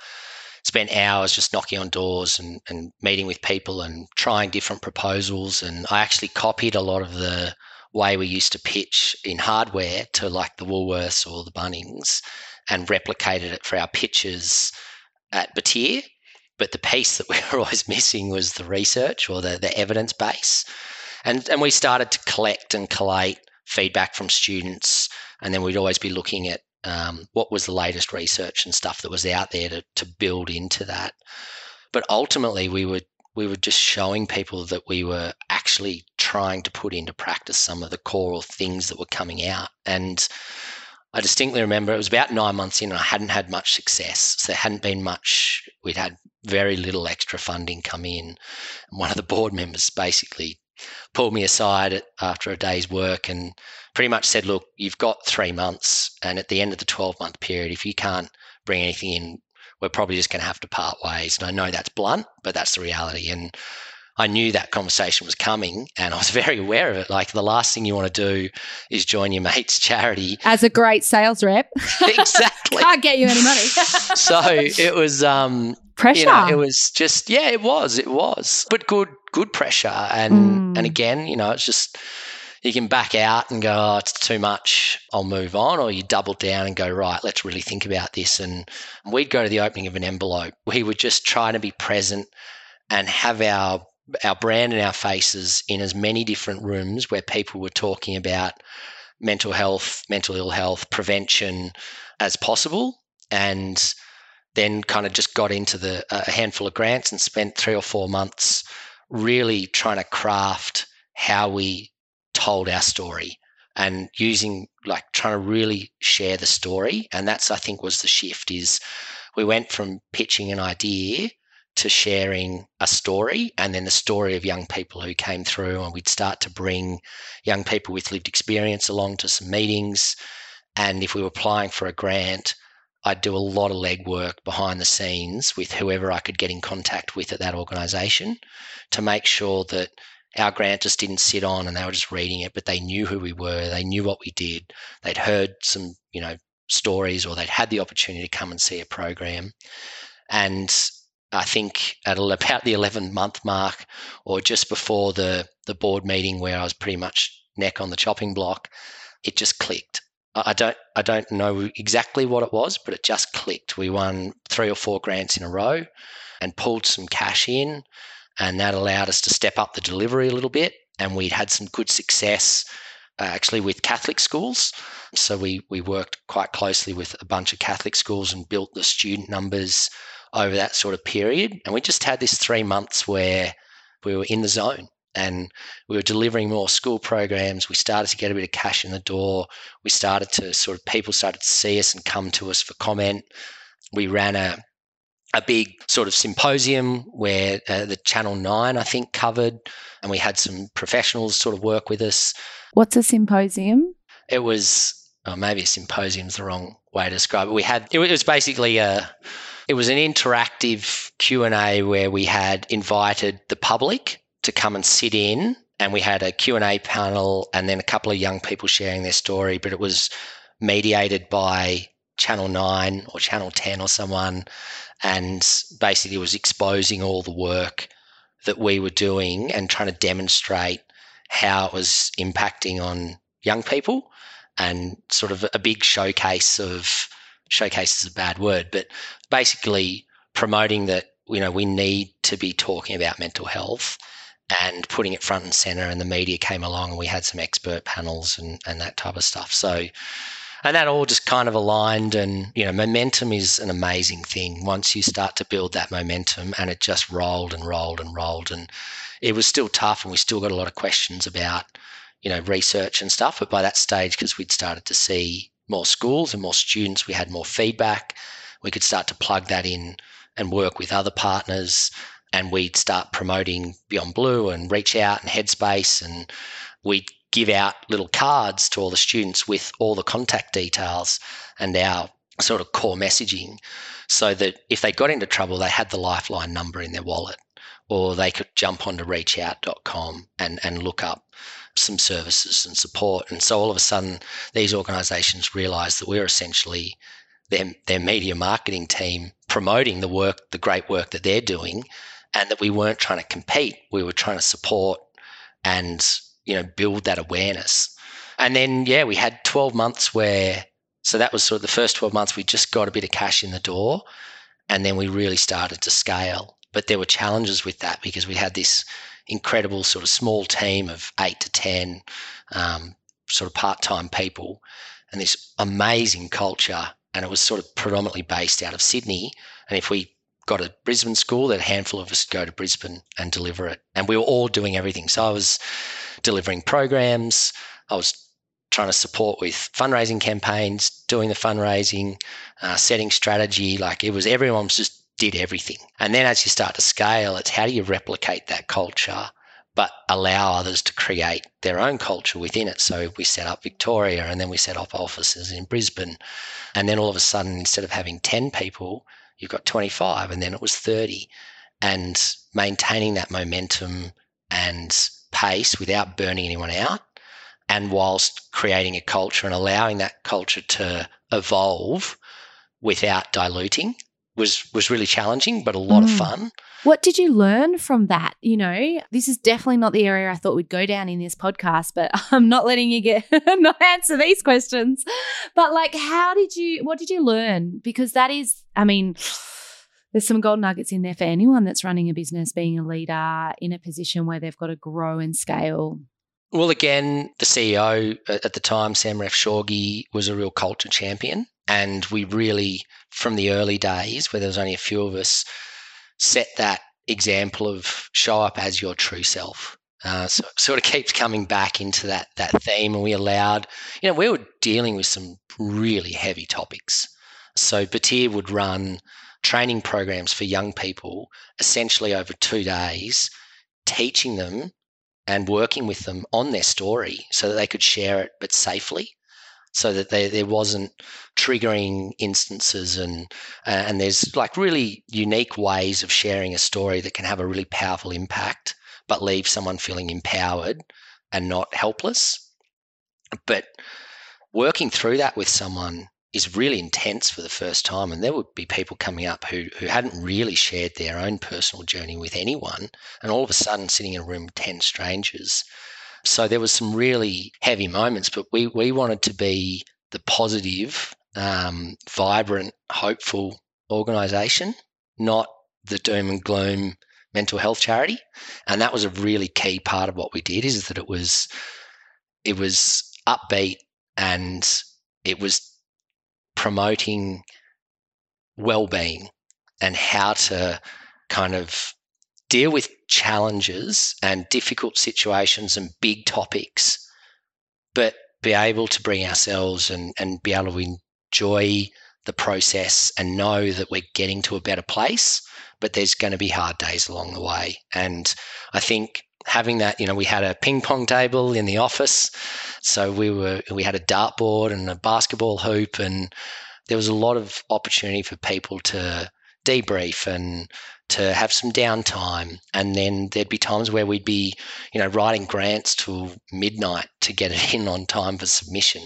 spent hours just knocking on doors and, and meeting with people and trying different proposals. And I actually copied a lot of the way we used to pitch in hardware to like the Woolworths or the Bunnings and replicated it for our pitches at Batyr But the piece that we were always missing was the research or the, the evidence base. And, and we started to collect and collate feedback from students. And then we'd always be looking at um, what was the latest research and stuff that was out there to, to build into that. But ultimately, we were we were just showing people that we were actually trying to put into practice some of the core things that were coming out. And I distinctly remember it was about nine months in, and I hadn't had much success. So there hadn't been much. We'd had very little extra funding come in. And one of the board members basically pulled me aside after a day's work and pretty much said, Look, you've got three months. And at the end of the 12 month period, if you can't bring anything in, we're probably just going to have to part ways. And I know that's blunt, but that's the reality. And I knew that conversation was coming and I was very aware of it. Like the last thing you want to do is join your mate's charity. As a great sales rep. exactly. Can't get you any money. so it was um pressure. You know, it was just yeah, it was. It was. But good good pressure. And mm. and again, you know, it's just you can back out and go, oh, it's too much, I'll move on, or you double down and go, right, let's really think about this. And we'd go to the opening of an envelope. We would just try to be present and have our our brand and our faces in as many different rooms where people were talking about mental health, mental ill health, prevention as possible. And then kind of just got into the a handful of grants and spent three or four months really trying to craft how we told our story and using like trying to really share the story. And that's i think was the shift is we went from pitching an idea to sharing a story and then the story of young people who came through and we'd start to bring young people with lived experience along to some meetings. And if we were applying for a grant i'd do a lot of legwork behind the scenes with whoever i could get in contact with at that organisation to make sure that our grant just didn't sit on and they were just reading it but they knew who we were they knew what we did they'd heard some you know stories or they'd had the opportunity to come and see a program and I think at about the 11 month mark or just before the, the board meeting where I was pretty much neck on the chopping block, it just clicked. I don't I don't know exactly what it was, but it just clicked. We won three or four grants in a row and pulled some cash in and that allowed us to step up the delivery a little bit and we'd had some good success uh, actually with Catholic schools. So we we worked quite closely with a bunch of Catholic schools and built the student numbers over that sort of period. And we just had this three months where we were in the zone and we were delivering more school programs. We started to get a bit of cash in the door. We started to sort of people started to see us and come to us for comment. We ran a a big sort of symposium where uh, the Channel 9 I think covered and we had some professionals sort of work with us. What's a symposium? It was oh, maybe a symposium is the wrong way to describe it. We had it was basically a it was an interactive Q&A where we had invited the public to come and sit in and we had a Q&A panel and then a couple of young people sharing their story but it was mediated by Channel 9 or Channel 10 or someone and basically was exposing all the work that we were doing and trying to demonstrate how it was impacting on young people and sort of a big showcase of showcase is a bad word, but basically promoting that you know we need to be talking about mental health and putting it front and center and the media came along and we had some expert panels and, and that type of stuff so and that all just kind of aligned and you know momentum is an amazing thing once you start to build that momentum and it just rolled and rolled and rolled and it was still tough and we still got a lot of questions about you know research and stuff but by that stage because we'd started to see more schools and more students, we had more feedback. We could start to plug that in and work with other partners. And we'd start promoting Beyond Blue and Reach Out and Headspace. And we'd give out little cards to all the students with all the contact details and our sort of core messaging so that if they got into trouble, they had the lifeline number in their wallet or they could jump onto reachout.com and, and look up some services and support. And so all of a sudden, these organisations realise that we're essentially their, their media marketing team promoting the work, the great work that they're doing, and that we weren't trying to compete. We were trying to support and you know build that awareness. And then yeah, we had 12 months where so that was sort of the first 12 months we just got a bit of cash in the door. And then we really started to scale. But there were challenges with that because we had this incredible sort of small team of eight to 10 um, sort of part time people and this amazing culture. And it was sort of predominantly based out of Sydney. And if we got a Brisbane school, that a handful of us go to Brisbane and deliver it. And we were all doing everything. So I was delivering programs, I was trying to support with fundraising campaigns, doing the fundraising, uh, setting strategy. Like it was everyone was just did everything. And then as you start to scale, it's how do you replicate that culture, but allow others to create their own culture within it. So we set up Victoria and then we set up offices in Brisbane. And then all of a sudden, instead of having 10 people, you've got 25 and then it was 30. And maintaining that momentum and pace without burning anyone out and whilst creating a culture and allowing that culture to evolve without diluting was was really challenging but a lot mm. of fun. What did you learn from that? You know this is definitely not the area i thought we'd go down in this podcast but i'm not letting you get not answer these questions. But like how did you what did you learn? Because that is i mean there's some gold nuggets in there for anyone that's running a business being a leader in a position where they've got to grow and scale. Well, again, the CEO at the time, Sam Refshauge, was a real culture champion. And we really, from the early days, where there was only a few of us, set that example of show up as your true self. Uh, so sort of keeps coming back into that that theme, and we allowed, you know, we were dealing with some really heavy topics. So Batyr would run training programs for young people, essentially over two days, teaching them and working with them on their story so that they could share it but safely so that they, there wasn't triggering instances and uh, and there's like really unique ways of sharing a story that can have a really powerful impact but leave someone feeling empowered and not helpless but working through that with someone is really intense for the first time. And there would be people coming up who, who hadn't really shared their own personal journey with anyone, and all of a sudden sitting in a room with 10 strangers. So there was some really heavy moments, but we, we wanted to be the positive, um, vibrant, hopeful organisation, not the doom and gloom mental health charity. And that was a really key part of what we did is that it was it was upbeat and it was promoting well-being and how to kind of deal with challenges and difficult situations and big topics, but be able to bring ourselves and, and be able to enjoy the process and know that we're getting to a better place. But there's going to be hard days along the way. And I think having that, you know, we had a ping pong table in the office. So we were we had a dartboard and a basketball hoop and there was a lot of opportunity for people to debrief and to have some downtime. And then there'd be times where we'd be, you know, writing grants till midnight to get it in on time for submission.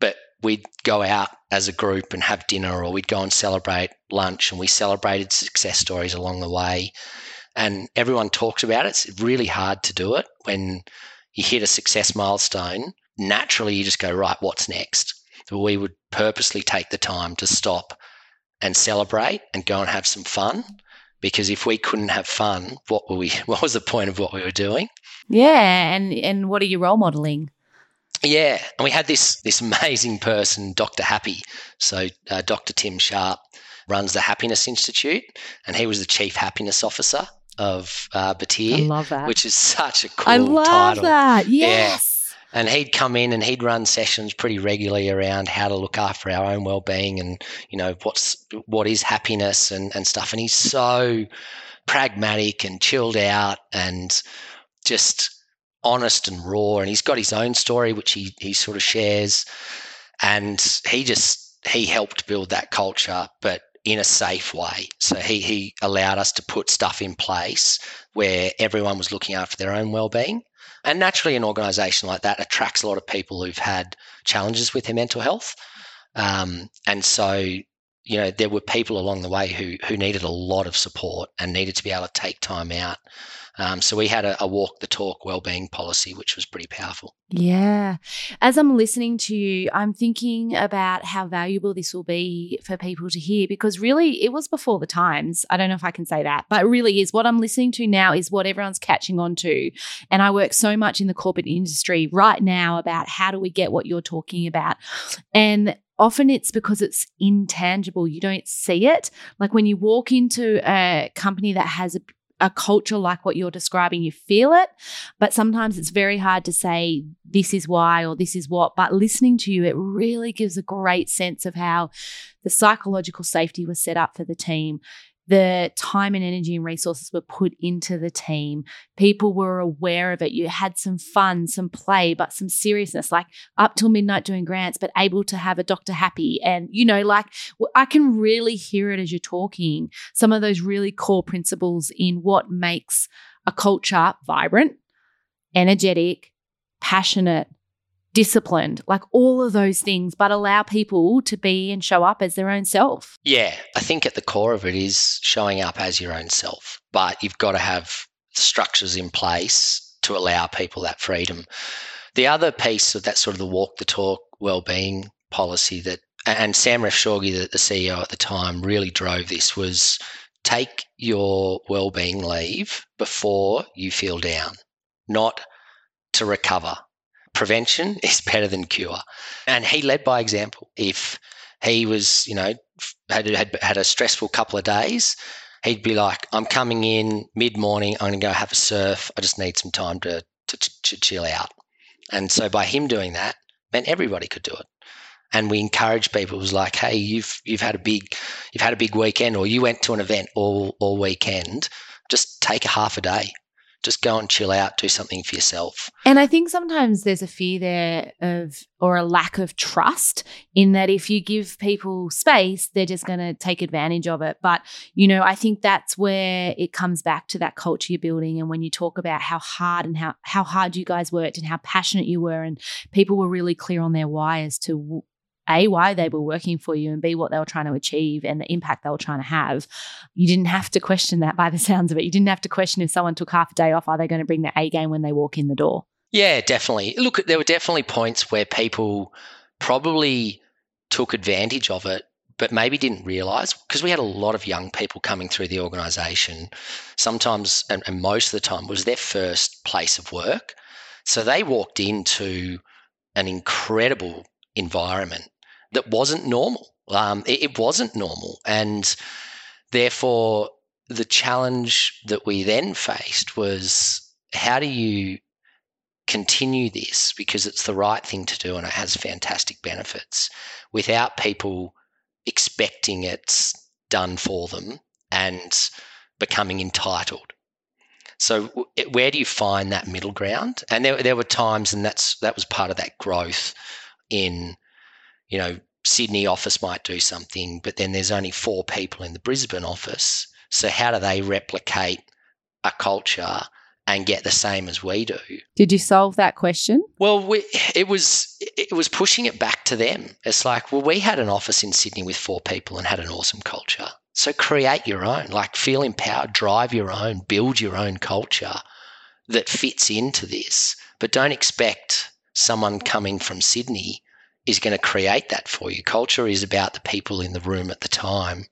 But we'd go out as a group and have dinner or we'd go and celebrate lunch and we celebrated success stories along the way and everyone talks about it. It's really hard to do it when you hit a success milestone. Naturally, you just go, right, what's next? We would purposely take the time to stop and celebrate and go and have some fun. Because if we couldn't have fun, what were we? What was the point of what we were doing? Yeah, and and what are you role modeling? Yeah, and we had this this amazing person, Dr. Happy. So uh, Dr. Tim Sharp runs the Happiness Institute, and he was the chief happiness officer of uh, Batyr. I love that. Which is such a cool I love title. that. Yes. Yeah. And he'd come in and he'd run sessions pretty regularly around how to look after our own well-being and you know what's what is happiness and, and stuff. And he's so pragmatic and chilled out and just honest and raw. And he's got his own story which he he sort of shares. And he just he helped build that culture, but in a safe way. So he, he allowed us to put stuff in place where everyone was looking after their own well-being. And naturally, an organisation like that attracts a lot of people who've had challenges with their mental health. Um, and so, you know, there were people along the way who who needed a lot of support and needed to be able to take time out Um, so we had a, a walk the talk well-being policy, which was pretty powerful. Yeah. As I'm listening to you, I'm thinking about how valuable this will be for people to hear because really it was before the times. I don't know if I can say that, but really is what I'm listening to now is what everyone's catching on to. And I work so much in the corporate industry right now about how do we get what you're talking about. And often it's because it's intangible. You don't see it. Like when you walk into a company that has a a culture like what you're describing, you feel it. But sometimes it's very hard to say, this is why or this is what. But listening to you, it really gives a great sense of how the psychological safety was set up for the team the time and energy and resources were put into the team. People were aware of it. You had some fun, some play, but some seriousness, like up till midnight doing grants, but able to have a doctor happy. And, you know, like I can really hear it as you're talking, some of those really core principles in what makes a culture vibrant, energetic, passionate, disciplined, like all of those things, but allow people to be and show up as their own self. Yeah, I think at the core of it is showing up as your own self, but you've got to have structures in place to allow people that freedom. The other piece of that sort of the walk the talk well-being policy that and Sam Refshauge, the, the CEO at the time, really drove this was take your well-being leave before you feel down, not to recover prevention is better than cure. And he led by example. If he was, you know, had, had, had a stressful couple of days, he'd be like, I'm coming in mid morning, I'm going to go have a surf. I just need some time to, to, to chill out. And so by him doing that, meant everybody could do it. And we encourage people. It was like, hey, you've you've had a big you've had a big weekend, or you went to an event all all weekend. Just take a half a day just go and chill out, do something for yourself. And I think sometimes there's a fear there of, or a lack of trust in that if you give people space, they're just going to take advantage of it. But, you know, I think that's where it comes back to that culture you're building. And when you talk about how hard and how, how hard you guys worked and how passionate you were, and people were really clear on their why as to a why they were working for you and b what they were trying to achieve and the impact they were trying to have. You didn't have to question that by the sounds of it. You didn't have to question if someone took half a day off are they going to bring their a game when they walk in the door? Yeah definitely. Look there were definitely points where people probably took advantage of it but maybe didn't realize because we had a lot of young people coming through the organization. Sometimes and, and most of the time was their first place of work. So they walked into an incredible environment that wasn't normal. Um, it, it wasn't normal. And therefore, the challenge that we then faced was how do you continue this because it's the right thing to do and it has fantastic benefits without people expecting it's done for them and becoming entitled. So where do you find that middle ground? And there, there were times, and that's that was part of that growth in, you know, Sydney office might do something, but then there's only four people in the Brisbane office. So how do they replicate a culture and get the same as we do? Did you solve that question? Well, we, it was it was pushing it back to them. It's like, well, we had an office in Sydney with four people and had an awesome culture. So create your own, like feel empowered, drive your own, build your own culture that fits into this. But don't expect someone coming from Sydney is going to create that for you. Culture is about the people in the room at the time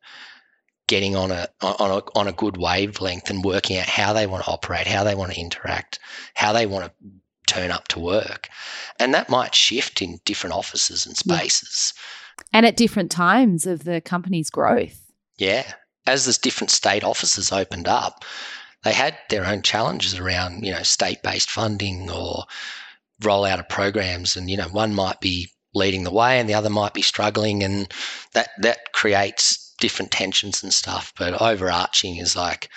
getting on a on a on a good wavelength and working out how they want to operate, how they want to interact, how they want to turn up to work. And that might shift in different offices and spaces. And at different times of the company's growth. Yeah. As there's different state offices opened up, they had their own challenges around, you know, state based funding or rollout of programs and you know one might be leading the way and the other might be struggling and that that creates different tensions and stuff but overarching is like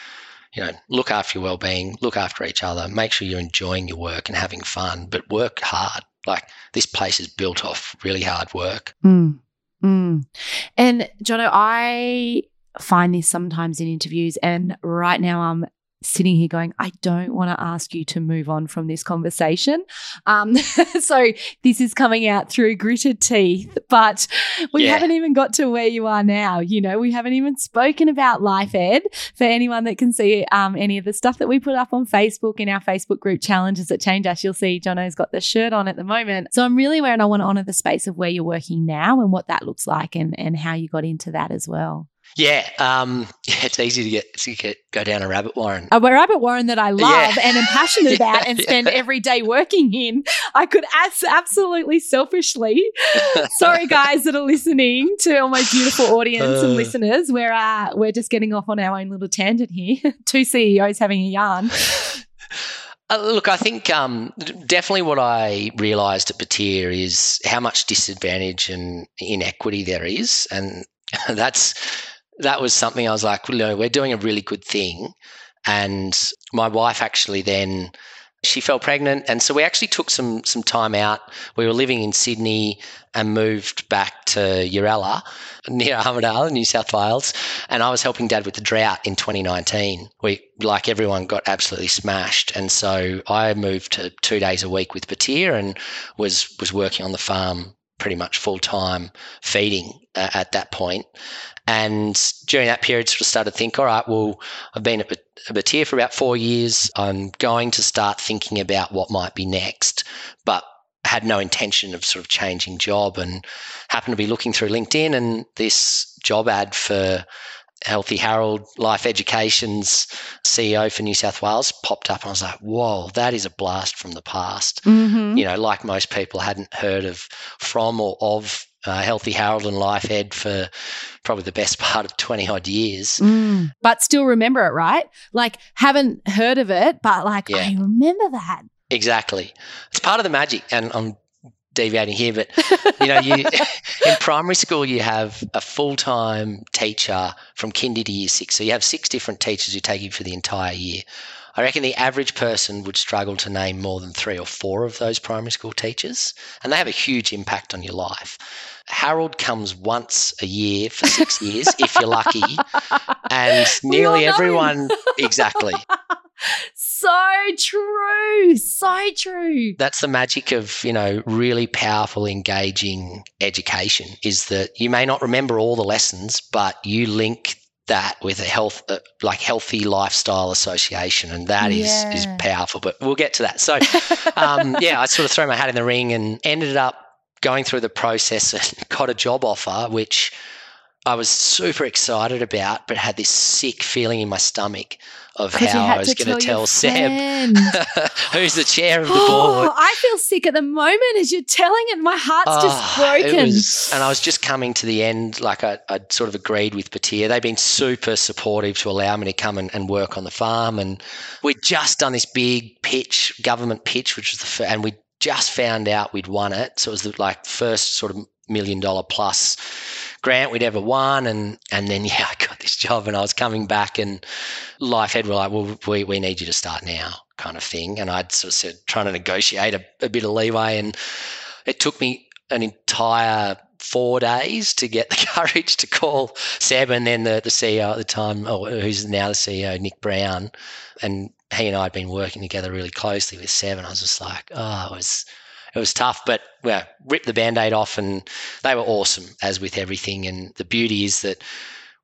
you know look after your well-being look after each other make sure you're enjoying your work and having fun but work hard like this place is built off really hard work mm. Mm. and jono i find this sometimes in interviews and right now i'm sitting here going, I don't want to ask you to move on from this conversation. Um, so this is coming out through gritted teeth, but we yeah. haven't even got to where you are now. You know, we haven't even spoken about Life Ed for anyone that can see um, any of the stuff that we put up on Facebook in our Facebook group challenges at Change Us. You'll see Jono's got the shirt on at the moment. So I'm really where I want to honor the space of where you're working now and what that looks like and, and how you got into that as well. Yeah, um, yeah, it's easy to get to get go down a rabbit warren. A rabbit warren that I love yeah. and am passionate yeah, about and spend every day working in. I could as- absolutely selfishly. Sorry, guys that are listening to all my beautiful audience uh, and listeners. We're uh, we're just getting off on our own little tangent here. Two CEOs having a yarn. Uh, look, I think um, definitely what I realised at Batyr is how much disadvantage and inequity there is, and that's that was something I was like, well, no, we're doing a really good thing. And my wife actually then she fell pregnant, and so we actually took some some time out. We were living in Sydney and moved back to Uralla near Armidale, New South Wales, and I was helping Dad with the drought in 2019. We like everyone got absolutely smashed, and so I moved to two days a week with Batyr and was was working on the farm pretty much full time feeding uh, at that point. And during that period, sort of started to think, all right, well, I've been at Batyr for about four years. I'm going to start thinking about what might be next, but had no intention of sort of changing job and happened to be looking through LinkedIn and this job ad for Healthy Harold Life Education's CEO for New South Wales popped up, and I was like, "Whoa, that is a blast from the past." Mm-hmm. You know, like most people hadn't heard of from or of uh, Healthy Harold and Life Ed for probably the best part of 20 odd years. Mm, but still remember it, right? Like, haven't heard of it, but like, yeah. I remember that. Exactly. It's part of the magic. And I'm deviating here, but you know, you in primary school you have a full time teacher from kinder to year six. So you have six different teachers who take you for the entire year. I reckon the average person would struggle to name more than three or four of those primary school teachers, and they have a huge impact on your life. Harold comes once a year for six years, if you're lucky, and nearly everyone exactly. so true. So true. That's the magic of, you know, really powerful, engaging education is that you may not remember all the lessons, but you link that with a health uh, like healthy lifestyle association and that is yeah. is powerful but we'll get to that so um, yeah i sort of threw my hat in the ring and ended up going through the process and got a job offer which i was super excited about but had this sick feeling in my stomach of how I was going to tell Seb, who's the chair of the oh, board. I feel sick at the moment as you're telling it. My heart's oh, just ah, broken. Was, and I was just coming to the end, like I, would sort of agreed with Batyr. They've been super supportive to allow me to come and, and work on the farm. And we'd just done this big pitch, government pitch, which was the first, and we just found out we'd won it. So it was the like first sort of million dollar plus grant we'd ever won and and then yeah I got this job and I was coming back and Life Ed were like well we, we need you to start now kind of thing and I'd sort of said trying to negotiate a, a bit of leeway and it took me an entire four days to get the courage to call Seb and then the, the CEO at the time, who's now the CEO, Nick Brown. And he and I had been working together really closely with Seb. And I was just like, oh, it was it was tough, but well, ripped the band-aid off and they were awesome as with everything. And the beauty is that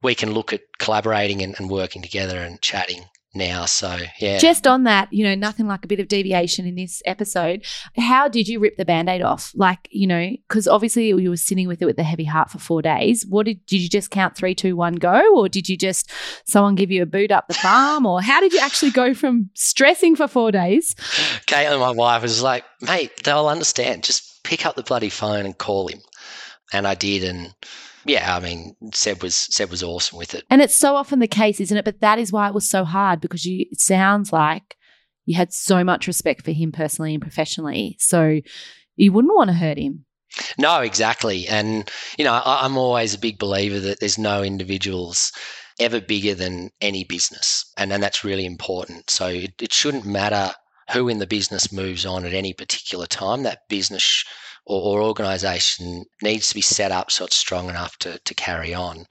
we can look at collaborating and, and working together and chatting now. So, yeah. Just on that, you know, nothing like a bit of deviation in this episode. How did you rip the band aid off? Like, you know, because obviously you were sitting with it with a heavy heart for four days. What did, did you just count three, two, one, go? Or did you just, someone give you a boot up the farm? Or how did you actually go from stressing for four days? Caitlin, my wife, was like, mate, they'll understand. Just pick up the bloody phone and call him. And I did. And, yeah, I mean, Seb was Seb was awesome with it. And it's so often the case, isn't it? But that is why it was so hard because you it sounds like you had so much respect for him personally and professionally. So you wouldn't want to hurt him. No, exactly. And, you know, I, I'm always a big believer that there's no individuals ever bigger than any business. And, and that's really important. So it, it shouldn't matter who in the business moves on at any particular time. That business or, or organization needs to be set up so it's strong enough to, to carry on.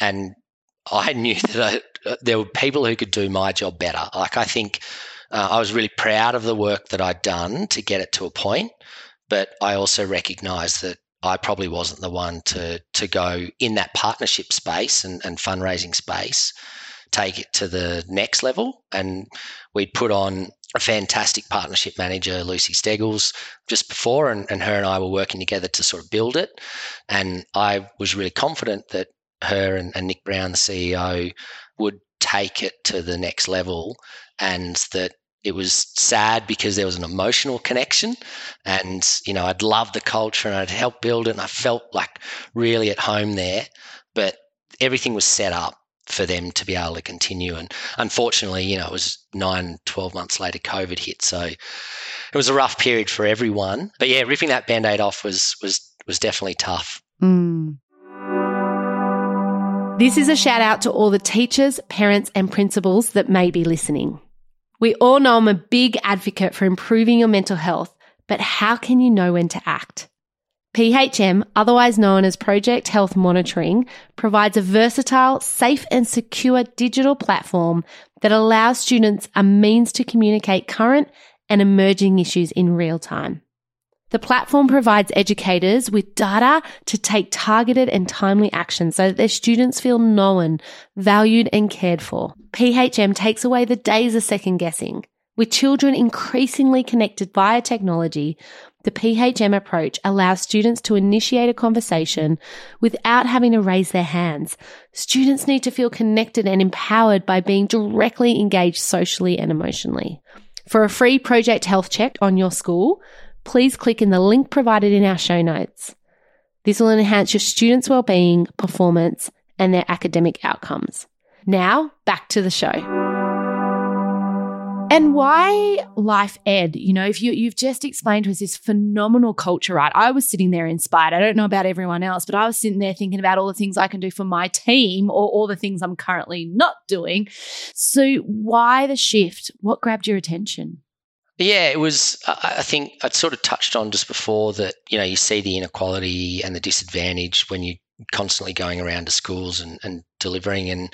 And I knew that uh, there were people who could do my job better. Like I think uh, I was really proud of the work that I'd done to get it to a point, but I also recognised that I probably wasn't the one to to go in that partnership space and, and fundraising space, take it to the next level. And we'd put on a fantastic partnership manager, Lucy Steggles, just before, and, and her and I were working together to sort of build it. And I was really confident that her and, and Nick Brown, the CEO, would take it to the next level and that it was sad because there was an emotional connection and you know i'd loved the culture and i'd helped build it and i felt like really at home there but everything was set up for them to be able to continue. And unfortunately, you know, it was nine, 12 months later, COVID hit. So it was a rough period for everyone. But yeah, ripping that band aid off was, was, was definitely tough. Mm. This is a shout out to all the teachers, parents, and principals that may be listening. We all know I'm a big advocate for improving your mental health, but how can you know when to act? PHM, otherwise known as Project Health Monitoring, provides a versatile, safe and secure digital platform that allows students a means to communicate current and emerging issues in real time. The platform provides educators with data to take targeted and timely action so that their students feel known, valued and cared for. PHM takes away the days of second guessing. With children increasingly connected via technology, the PHM approach allows students to initiate a conversation without having to raise their hands. Students need to feel connected and empowered by being directly engaged socially and emotionally. For a free project health check on your school, please click in the link provided in our show notes. This will enhance your students' well-being, performance, and their academic outcomes. Now, back to the show. And why Life Ed? You know, if you you've just explained to us this phenomenal culture, right? I was sitting there inspired. I don't know about everyone else, but I was sitting there thinking about all the things I can do for my team or all the things I'm currently not doing. So why the shift? What grabbed your attention? Yeah, it was. I think I'd sort of touched on just before that. You know, you see the inequality and the disadvantage when you're constantly going around to schools and, and delivering and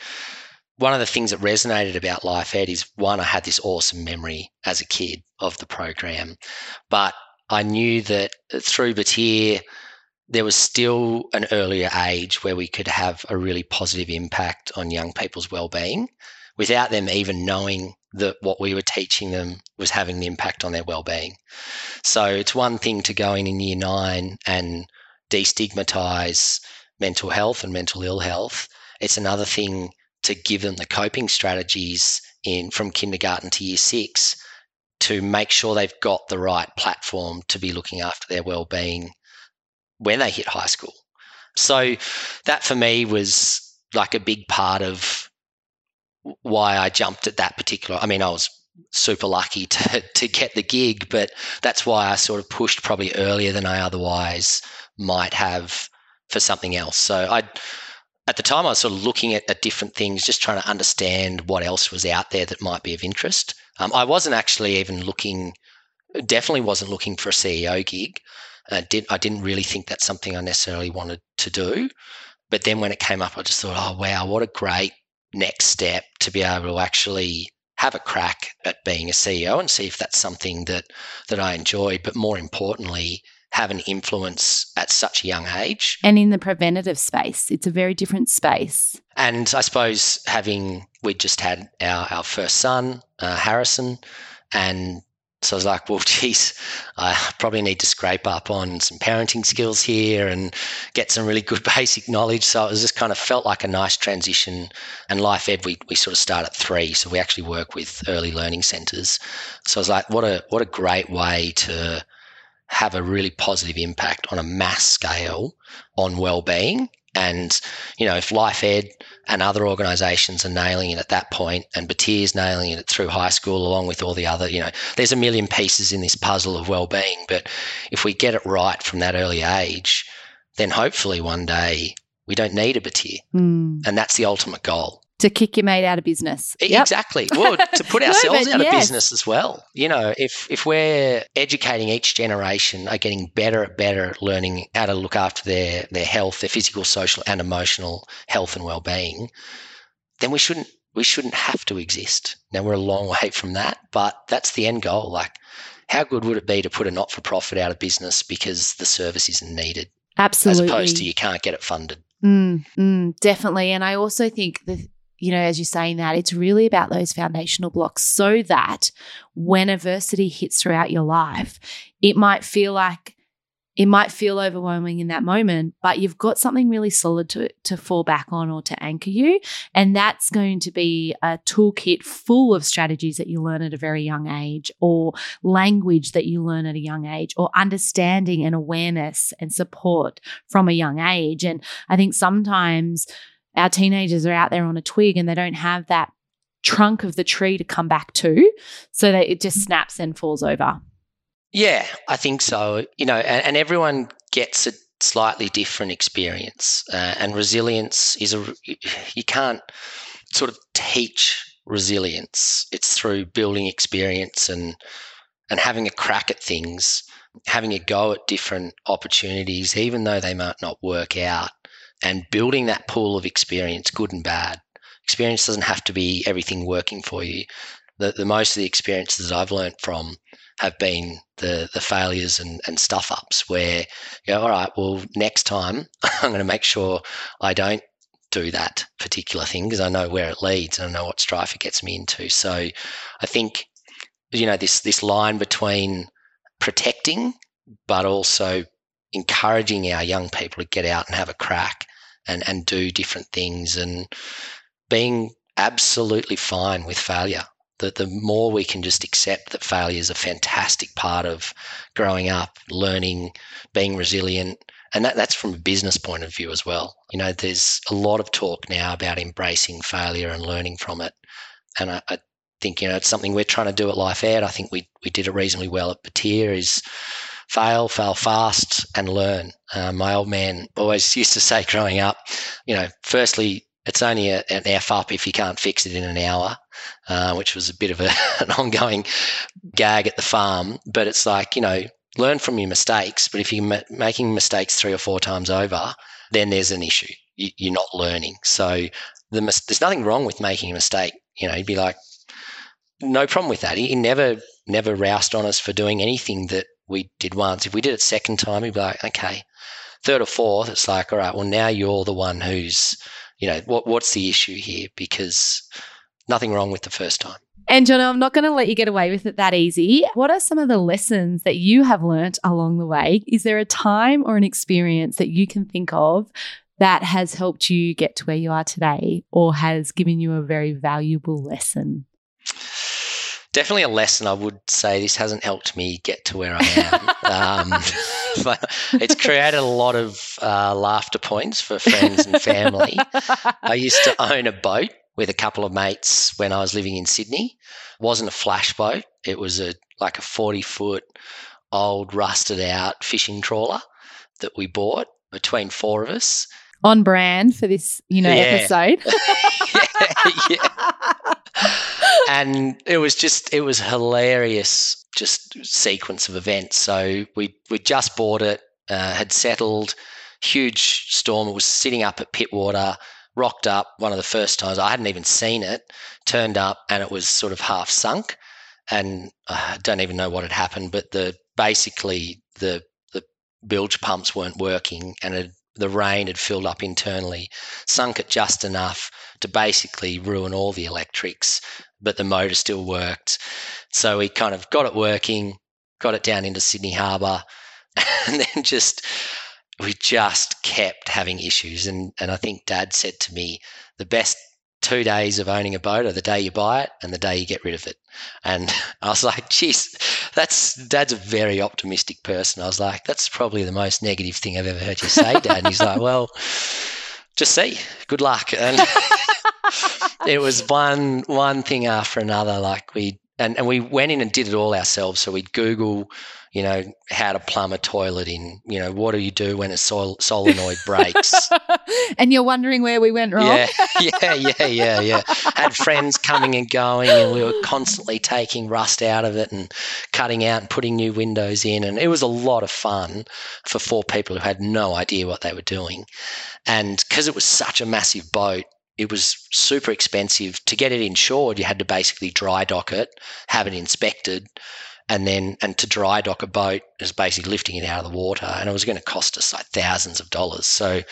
one of the things that resonated about Life Ed is one, I had this awesome memory as a kid of the program, but I knew that through Batyr, there was still an earlier age where we could have a really positive impact on young people's well-being without them even knowing that what we were teaching them was having the impact on their well-being. So it's one thing to go in in year nine and destigmatize mental health and mental ill health. It's another thing to give them the coping strategies in from kindergarten to year six to make sure they've got the right platform to be looking after their well-being when they hit high school. So that for me was like a big part of why I jumped at that particular. I mean, I was super lucky to to get the gig, but that's why I sort of pushed probably earlier than I otherwise might have for something else. So I at the time, I was sort of looking at, at, different things, just trying to understand what else was out there that might be of interest. Um, I wasn't actually even looking, definitely wasn't looking for a CEO gig. Uh, did, I didn't really think that's something I necessarily wanted to do. But then when it came up, I just thought, oh, wow, what a great next step to be able to actually have a crack at being a CEO and see if that's something that, that I enjoy. But more importantly, have an influence at such a young age. And in the preventative space, it's a very different space. And I suppose having, we just had our, our first son, uh, Harrison, and so I was like, well, geez, I probably need to scrape up on some parenting skills here and get some really good basic knowledge. So it was just kind of felt like a nice transition. And Life Ed, we, we sort of start at three. So we actually work with early learning centres. So I was like, what a, what a great way to have a really positive impact on a mass scale on well-being. And you know if life ed and other organizations are nailing it at that point and Batyr's nailing it through high school along with all the other you know there's a million pieces in this puzzle of well-being. But if we get it right from that early age then hopefully one day we don't need a Batyr mm. and that's the ultimate goal to kick your mate out of business. Yep. Exactly. Well, to put ourselves no, out yes. of business as well. You know, if if we're educating each generation are getting better at better at learning how to look after their their health, their physical, social, and emotional health and well being, then we shouldn't we shouldn't have to exist. Now we're a long way from that, but that's the end goal. Like, how good would it be to put a not for profit out of business because the service isn't needed? Absolutely. As opposed to you can't get it funded. Mm, mm, definitely. And I also think that, you know, as you're saying that, it's really about those foundational blocks so that when adversity hits throughout your life, it might feel like it might feel overwhelming in that moment, but you've got something really solid to, to fall back on or to anchor you. And that's going to be a toolkit full of strategies that you learn at a very young age, or language that you learn at a young age, or understanding and awareness and support from a young age. And I think sometimes our teenagers are out there on a twig and they don't have that trunk of the tree to come back to so that it just snaps and falls over. Yeah, I think so. You know, and, and everyone gets a slightly different experience, uh, and resilience is a you can't sort of teach resilience. It's through building experience and and having a crack at things, having a go at different opportunities, even though they might not work out, and building that pool of experience, good and bad. Experience doesn't have to be everything working for you. The, the most of the experiences I've learned from have been the the failures and, and stuff ups where you know, all right, well, next time I'm going to make sure I don't do that particular thing because I know where it leads and I know what strife it gets me into. So I think you know this this line between protecting but also encouraging our young people to get out and have a crack and and do different things and being absolutely fine with failure the, the more we can just accept that failure is a fantastic part of growing up, learning, being resilient. And that, that's from a business point of view as well. You know, there's a lot of talk now about embracing failure and learning from it. And I, I think, you know, it's something we're trying to do at Life Ed. I think we, we did it reasonably well at Batyr is fail, fail fast, and learn. Uh, my old man always used to say growing up, you know, firstly, it's only a, an F up if you can't fix it in an hour, uh, which was a bit of a, an ongoing gag at the farm. But it's like, you know, learn from your mistakes. But if you're ma- making mistakes three or four times over, then there's an issue. You, are not learning. So the mis- there's nothing wrong with making a mistake. You know, you'd be like, no problem with that. He never never roused on us for doing anything that we did once. If we did it second time, he'd be like, okay. Third or fourth, it's like, all right, well now you're the one who's you know, what what's the issue here? Because nothing wrong with the first time. And John, I'm not going to let you get away with it that easy. What are some of the lessons that you have learnt along the way? Is there a time or an experience that you can think of that has helped you get to where you are today or has given you a very valuable lesson? Definitely a lesson. I would say this hasn't helped me get to where I am. um, but it's created a lot of uh, laughter points for friends and family. I used to own a boat with a couple of mates when I was living in Sydney. It wasn't a flash boat. It was a like a 40 foot old rusted out fishing trawler that we bought between four of us. On brand for this, you know, yeah. episode. yeah, yeah. And it was just it was hilarious just sequence of events. So we we just bought it, uh, had settled, huge storm. It was sitting up at Pittwater, rocked up one of the first times. I hadn't even seen it. Turned up and it was sort of half sunk, and I don't even know what had happened. But the basically the the bilge pumps weren't working, and it, the rain had filled up internally, sunk it just enough to basically ruin all the electrics but the motor still worked. So we kind of got it working, got it down into Sydney Harbour, and then just we just kept having issues. And and I think Dad said to me, the best two days of owning a boat are the day you buy it and the day you get rid of it. And I was like, geez, that's Dad's a very optimistic person. I was like, that's probably the most negative thing I've ever heard you say, Dad. And he's like, well, just see. Good luck. And it was one one thing after another. Like we and, and we went in and did it all ourselves. So we'd Google, you know, how to plumb a toilet in, you know, what do you do when a sol- solenoid breaks? and you're wondering where we went wrong. Yeah, yeah, yeah, yeah, yeah. Had friends coming and going, and we were constantly taking rust out of it and cutting out and putting new windows in. And it was a lot of fun for four people who had no idea what they were doing. And because it was such a massive boat, it was super expensive to get it insured. You had to basically dry dock it, have it inspected, and then and to dry dock a boat is basically lifting it out of the water, and it was going to cost us like thousands of dollars. So,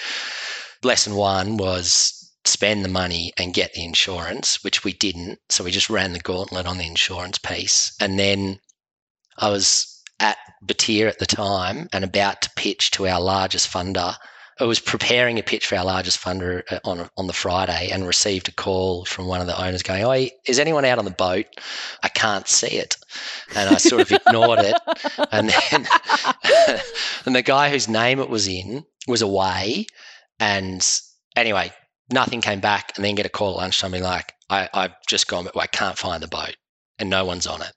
lesson one was spend the money and get the insurance, which we didn't. So we just ran the gauntlet on the insurance piece, and then I was at Batyr at the time and about to pitch to our largest funder I was preparing a pitch for our largest funder uh, on on the Friday and received a call from one of the owners going, "Oh, is anyone out on the boat? I can't see it," and I sort of ignored it, and then and the guy whose name it was in was away, and anyway, nothing came back, and then get a call at lunchtime being like, "I I've just gone, but I can't find the boat, and no one's on it,"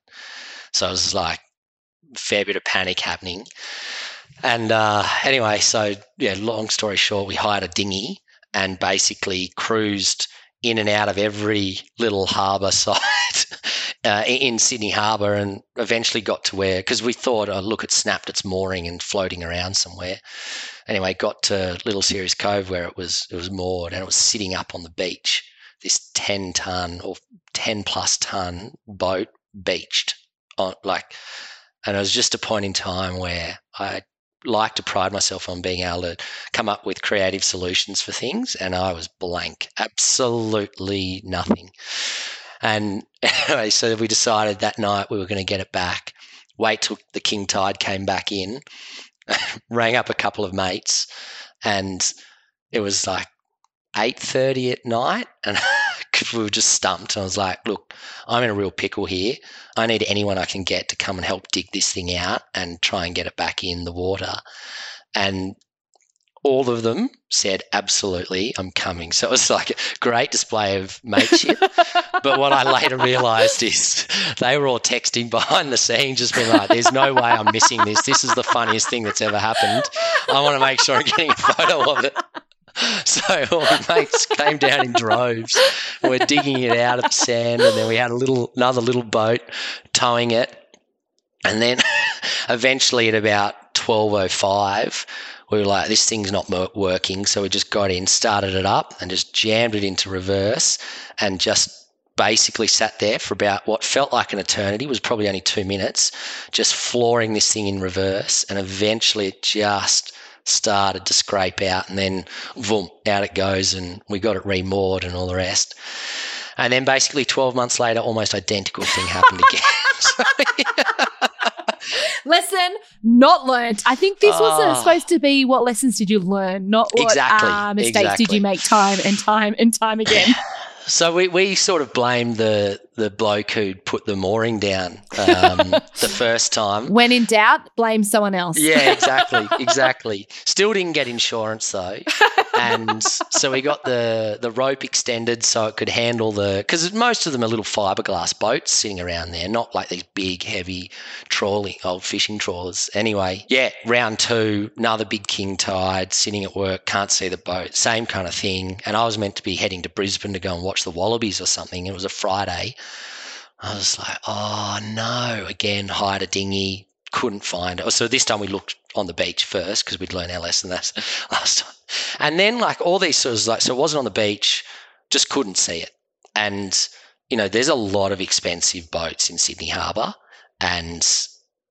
so I was like, fair bit of panic happening. And uh, anyway, so yeah, long story short, we hired a dinghy and basically cruised in and out of every little harbour site uh, in Sydney Harbour and eventually got to where, because we thought, oh, look, it snapped its mooring and floating around somewhere. Anyway, got to Little Sirius Cove where it was it was moored and it was sitting up on the beach. This ten ton or ten plus ton boat beached on like, and it was just a point in time where I like to pride myself on being able to come up with creative solutions for things, and I was blank, absolutely nothing. And anyway, so we decided that night we were going to get it back. Wait till the king tide came back in. rang up a couple of mates, and it was like eight thirty at night, and we were just stumped. And I was like, look, I'm in a real pickle here. I need anyone I can get to come and help dig this thing out and try and get it back in the water. And all of them said, absolutely, I'm coming. So it was like a great display of mateship. but what I later realized is they were all texting behind the scenes, just being like, there's no way I'm missing this. This is the funniest thing that's ever happened. I want to make sure I'm getting a photo of it. So all mates came down in droves. We're digging it out of the sand, and then we had a little another little boat towing it. And then eventually, at about twelve oh five, we were like, "This thing's not working." So we just got in, started it up, and just jammed it into reverse, and just basically sat there for about what felt like an eternity was probably only two minutes, just flooring this thing in reverse, and eventually it just started to scrape out, and then boom, out it goes, and we got it remoored and all the rest. And then basically 12 months later, almost identical thing happened again. so, yeah. Lesson not learned. I think this was uh, supposed to be what lessons did you learn, not what exactly, uh, mistakes exactly. did you make time and time and time again. So we, we sort of blamed the the bloke who put the mooring down um, the first time. When in doubt, blame someone else. Yeah, exactly, exactly. Still didn't get insurance though, and so we got the the rope extended so it could handle the because most of them are little fiberglass boats sitting around there, not like these big heavy trawling old fishing trawlers. Anyway, yeah, round two, another big king tide, sitting at work, can't see the boat, same kind of thing. And I was meant to be heading to Brisbane to go and watch the Wallabies or something. It was a Friday. I was like, oh no, again, hired a dinghy, couldn't find it. So this time we looked on the beach first because we'd learned our lesson that last time. And then like all these sort of like, so it wasn't on the beach, just couldn't see it. And, you know, there's a lot of expensive boats in Sydney Harbour. And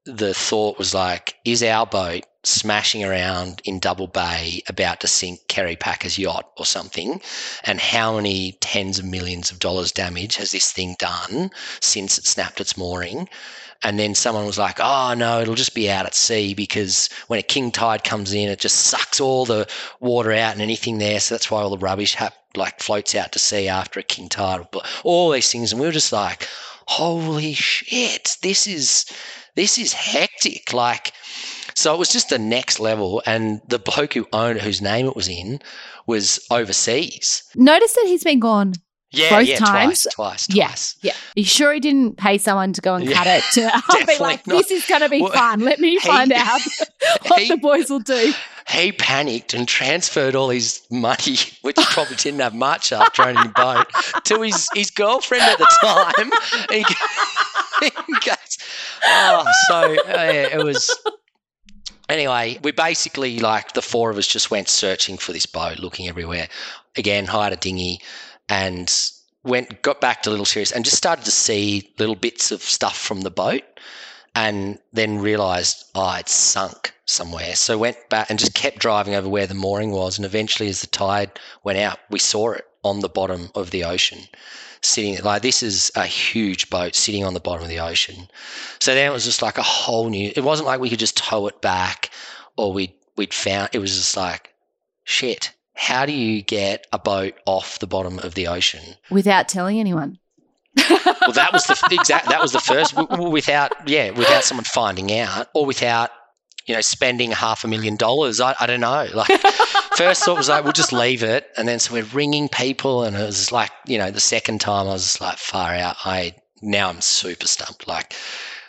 the thought was like, is our boat smashing around in Double Bay about to sink Kerry Packer's yacht or something? And how many tens of millions of dollars damage has this thing done since it snapped its mooring? And then someone was like, oh, no, it'll just be out at sea because when a king tide comes in, it just sucks all the water out and anything there. So that's why all the rubbish ha- like floats out to sea after a king tide. All these things. And we were just like, holy shit, this is this is hectic. Like, so it was just the next level. And the bloke who owned it, whose name it was in, was overseas. Notice that he's been gone yeah, both yeah, times. Twice, twice, twice. Yeah, yeah. Are you sure he didn't pay someone to go and yeah, cut it? To I'll be like, not. this is going to be well, fun. Let me he, find out what he, the boys will do. He panicked and transferred all his money, which he probably didn't have much after owning a boat, to his, his girlfriend at the time. he, goes, oh, so uh, yeah, it was anyway, we basically like the four of us just went searching for this boat, looking everywhere. again, hired a dinghy and went got back to Little Sirius and just started to see little bits of stuff from the boat and then realized, oh, it's sunk somewhere. So went back and just kept driving over where the mooring was. And eventually, as the tide went out, we saw it on the bottom of the ocean, sitting like this is a huge boat sitting on the bottom of the ocean. So then it was just like a whole new. It wasn't like we could just tow it back or we we'd found. It was just like shit. How do you get a boat off the bottom of the ocean without telling anyone? well, that was the exact. That was the first. Without, yeah, without someone finding out, or without, you know, spending half a million dollars. I, I don't know. Like, first thought was like, we'll just leave it, and then so we're ringing people, and it was like, you know, the second time I was like, far out. I now I'm super stumped. Like,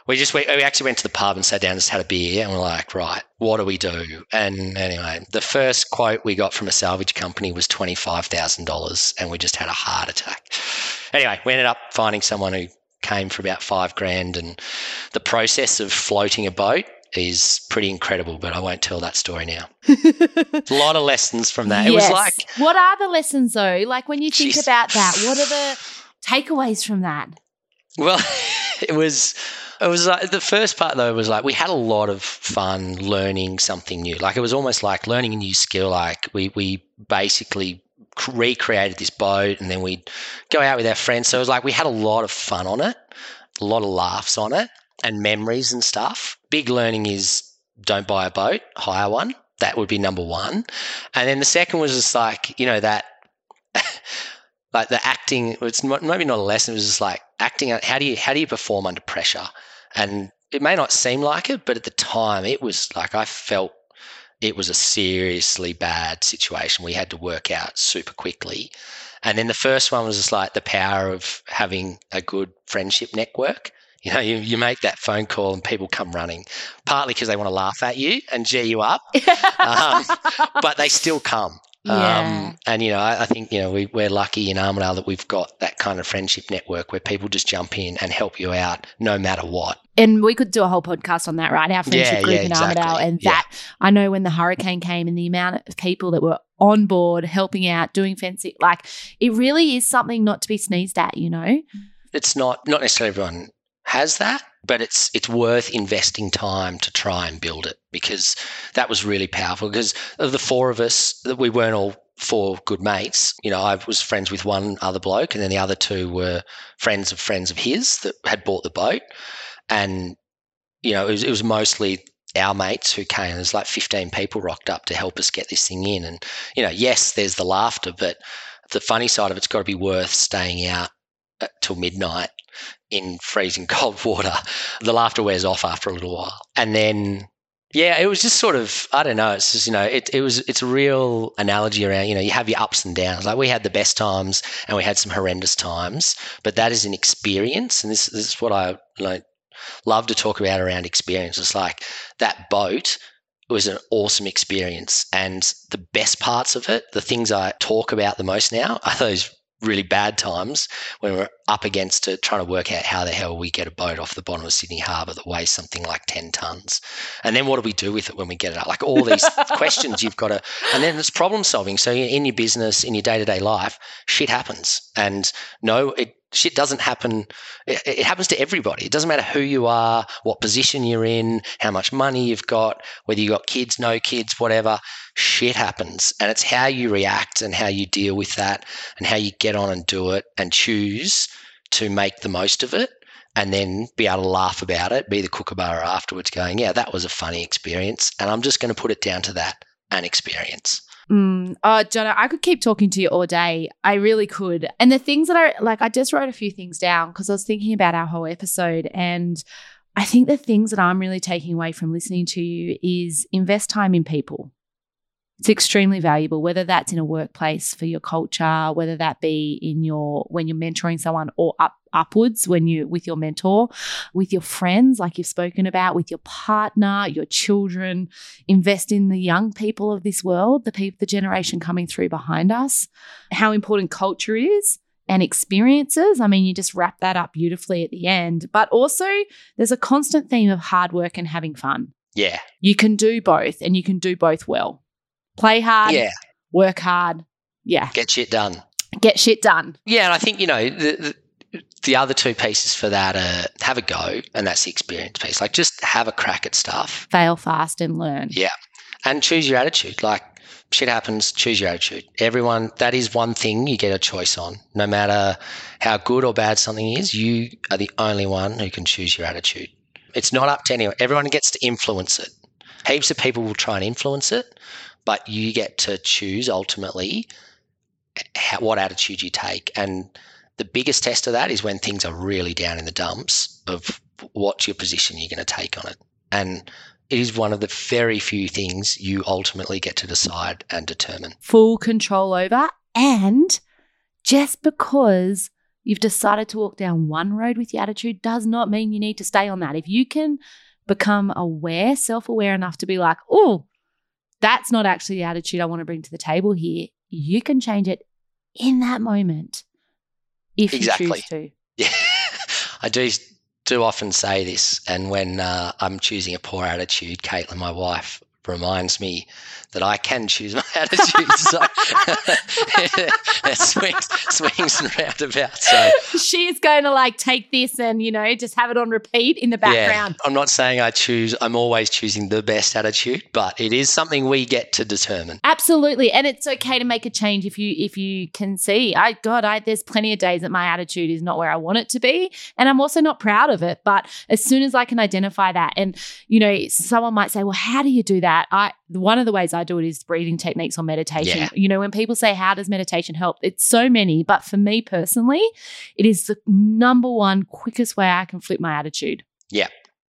we just we, we actually went to the pub and sat down and just had a beer and we're like right what do we do and anyway the first quote we got from a salvage company was $25000 and we just had a heart attack anyway we ended up finding someone who came for about five grand and the process of floating a boat is pretty incredible, but I won't tell that story now. a lot of lessons from that. Yes. It was like What are the lessons though? Like when you think geez. about that, what are the takeaways from that? Well, it was it was like the first part though was like we had a lot of fun learning something new. Like it was almost like learning a new skill. Like we we basically recreated this boat and then we'd go out with our friends. So it was like we had a lot of fun on it, a lot of laughs on it, and memories and stuff. Big learning is don't buy a boat, hire one. That would be number one. And then the second was just like, you know, that like the acting it's maybe not a lesson it was just like acting how do you how do you perform under pressure and it may not seem like it, but at the time, it was like I felt it was a seriously bad situation. We had to work out super quickly. And then the first one was just like the power of having a good friendship network. You know, you, you make that phone call and people come running, partly because they want to laugh at you and cheer you up, um, but they still come. Yeah. Um, and, you know, I, I, think, you know, we, we're lucky in Armidale that we've got that kind of friendship network where people just jump in and help you out no matter what. And we could do a whole podcast on that, right? Our friendship yeah, group yeah, in exactly. Armidale. And that, yeah. I know when the hurricane came and the amount of people that were on board, helping out, doing fencing, like it really is something not to be sneezed at, you know? It's not, not necessarily everyone has that, but it's it's worth investing time to try and build it because that was really powerful. Because of the four of us, that we weren't all four good mates. You know, I was friends with one other bloke, and then the other two were friends of friends of his that had bought the boat, and you know, it was, it was mostly our mates who came. There's like 15 people rocked up to help us get this thing in, and you know, yes, there's the laughter, but the funny side of it's got to be worth staying out uh, till midnight in freezing cold water, the laughter wears off after a little while. And then yeah, it was just sort of I don't know. It's just you know it it was it's a real analogy around you know you have your ups and downs. Like we had the best times and we had some horrendous times, but that is an experience, and this, this is what I like love to talk about around experience. It's like that boat was an awesome experience, and the best parts of it, the things I talk about the most now, are those really bad times when we're up against it, trying to work out how the hell we get a boat off the bottom of Sydney Harbour that weighs something like 10 tons. And then what do we do with it when we get it out? Like all these questions you've got to, and then it's problem solving. So in your business, in your day to day life, shit happens. And no, it shit doesn't happen. It, it, happens to everybody. It doesn't matter who you are, what position you're in, how much money you've got, whether you've got kids, no kids, whatever. Shit happens. And it's how you react and how you deal with that and how you get on and do it and choose to make the most of it and then be able to laugh about it, be the kookaburra afterwards going, yeah, that was a funny experience. And I'm just going to put it down to that an experience. Mm. Oh, Jono, I could keep talking to you all day. I really could. And the things that I like, I just wrote a few things down because I was thinking about our whole episode. And I think the things that I'm really taking away from listening to you is invest time in people. It's extremely valuable, whether that's in a workplace for your culture, whether that be in your when you're mentoring someone or up upwards when you with your mentor, with your friends, like you've spoken about, with your partner, your children. Invest in the young people of this world, the people, the generation coming through behind us. How important culture is and experiences. I mean, you just wrap that up beautifully at the end. But also, there's a constant theme of hard work and having fun. Yeah. You can do both and you can do both well. Play hard, yeah. work hard, Yeah. Get shit done. Get shit done. Yeah, and I think you know the, the the other two pieces for that are have a go, and that's the experience piece. Like just have a crack at stuff. Fail fast and learn. Yeah, and choose your attitude. Like shit happens, choose your attitude. Everyone, that is one thing you get a choice on. No matter how good or bad something is, you are the only one who can choose your attitude. It's not up to anyone. Everyone gets to influence it. Heaps of people will try and influence it, but you get to choose ultimately how, what attitude you take. And the biggest test of that is when things are really down in the dumps of what's your position you're going to take on it. And it is one of the very few things you ultimately get to decide and determine. Full control over. And just because you've decided to walk down one road with your attitude does not mean you need to stay on that. If you can become aware, self aware enough to be like, oh, that's not actually the attitude I want to bring to the table here, you can change it in that moment if Exactly. you choose to. Yeah, I do do often say this, and when uh, I'm choosing a poor attitude, Caitlin, my wife, reminds me that I can choose my attitude. so it swings, swings and roundabouts. So she is going to like take this and, you know, just have it on repeat in the background. yeah, I'm not saying I choose. I'm always choosing the best attitude, but it is something we get to determine. Absolutely. And it's okay to make a change if you if you can see. I God, I there's plenty of days that my attitude is not where I want it to be. And I'm also not proud of it. But as soon as I can identify that, and you know, someone might say, Well, how do you do that? I one of the ways I do it is breathing techniques or meditation. Yeah. You know, when people say, How does meditation help? It's so many, but for me personally, it is the number one quickest way I can flip my attitude. Yeah.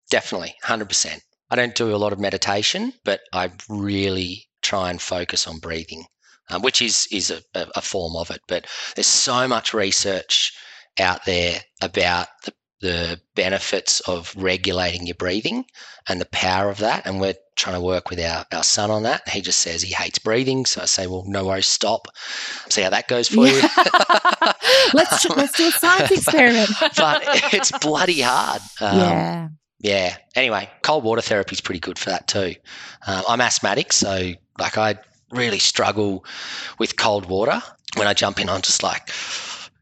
Definitely, 100%. I don't do a lot of meditation, but I really try and focus on breathing, um, which is, is a, a form of it. But there's so much research out there about the, the benefits of regulating your breathing and the power of that. And we're trying to work with our, our son on that. He just says he hates breathing. So I say, well, no worries, stop. See how that goes for you. let's let's do a science experiment. but it's bloody hard. Um, yeah. yeah. Anyway, cold water therapy is pretty good for that too. Um, I'm asthmatic, so like I really struggle with cold water. When I jump in, I'm just like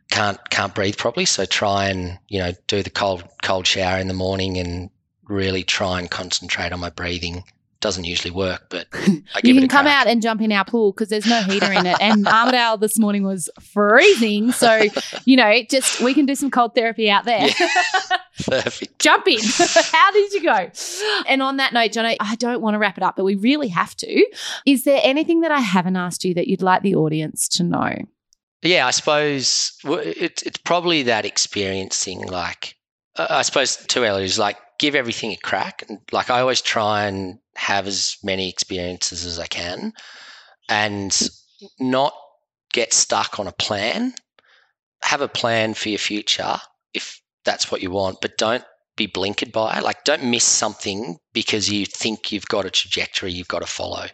can't can't breathe properly. So try and you know do the cold cold shower in the morning and really try and concentrate on my breathing. Doesn't usually work, but I give You can come crack. out and jump in our pool because there's no heater in it. And Armidale this morning was freezing. So, you know, just we can do some cold therapy out there. Perfect. jump in. How did you go? And on that note, John, I don't want to wrap it up, but we really have to. Is there anything that I haven't asked you that you'd like the audience to know? Yeah, I suppose it, it's probably that experiencing, like, I suppose two elements, like, give everything a crack. Like, I always try and have as many experiences as I can and not get stuck on a plan. Have a plan for your future if that's what you want, but don't be blinkered by it. Like, don't miss something because you think you've got a trajectory you've got to follow.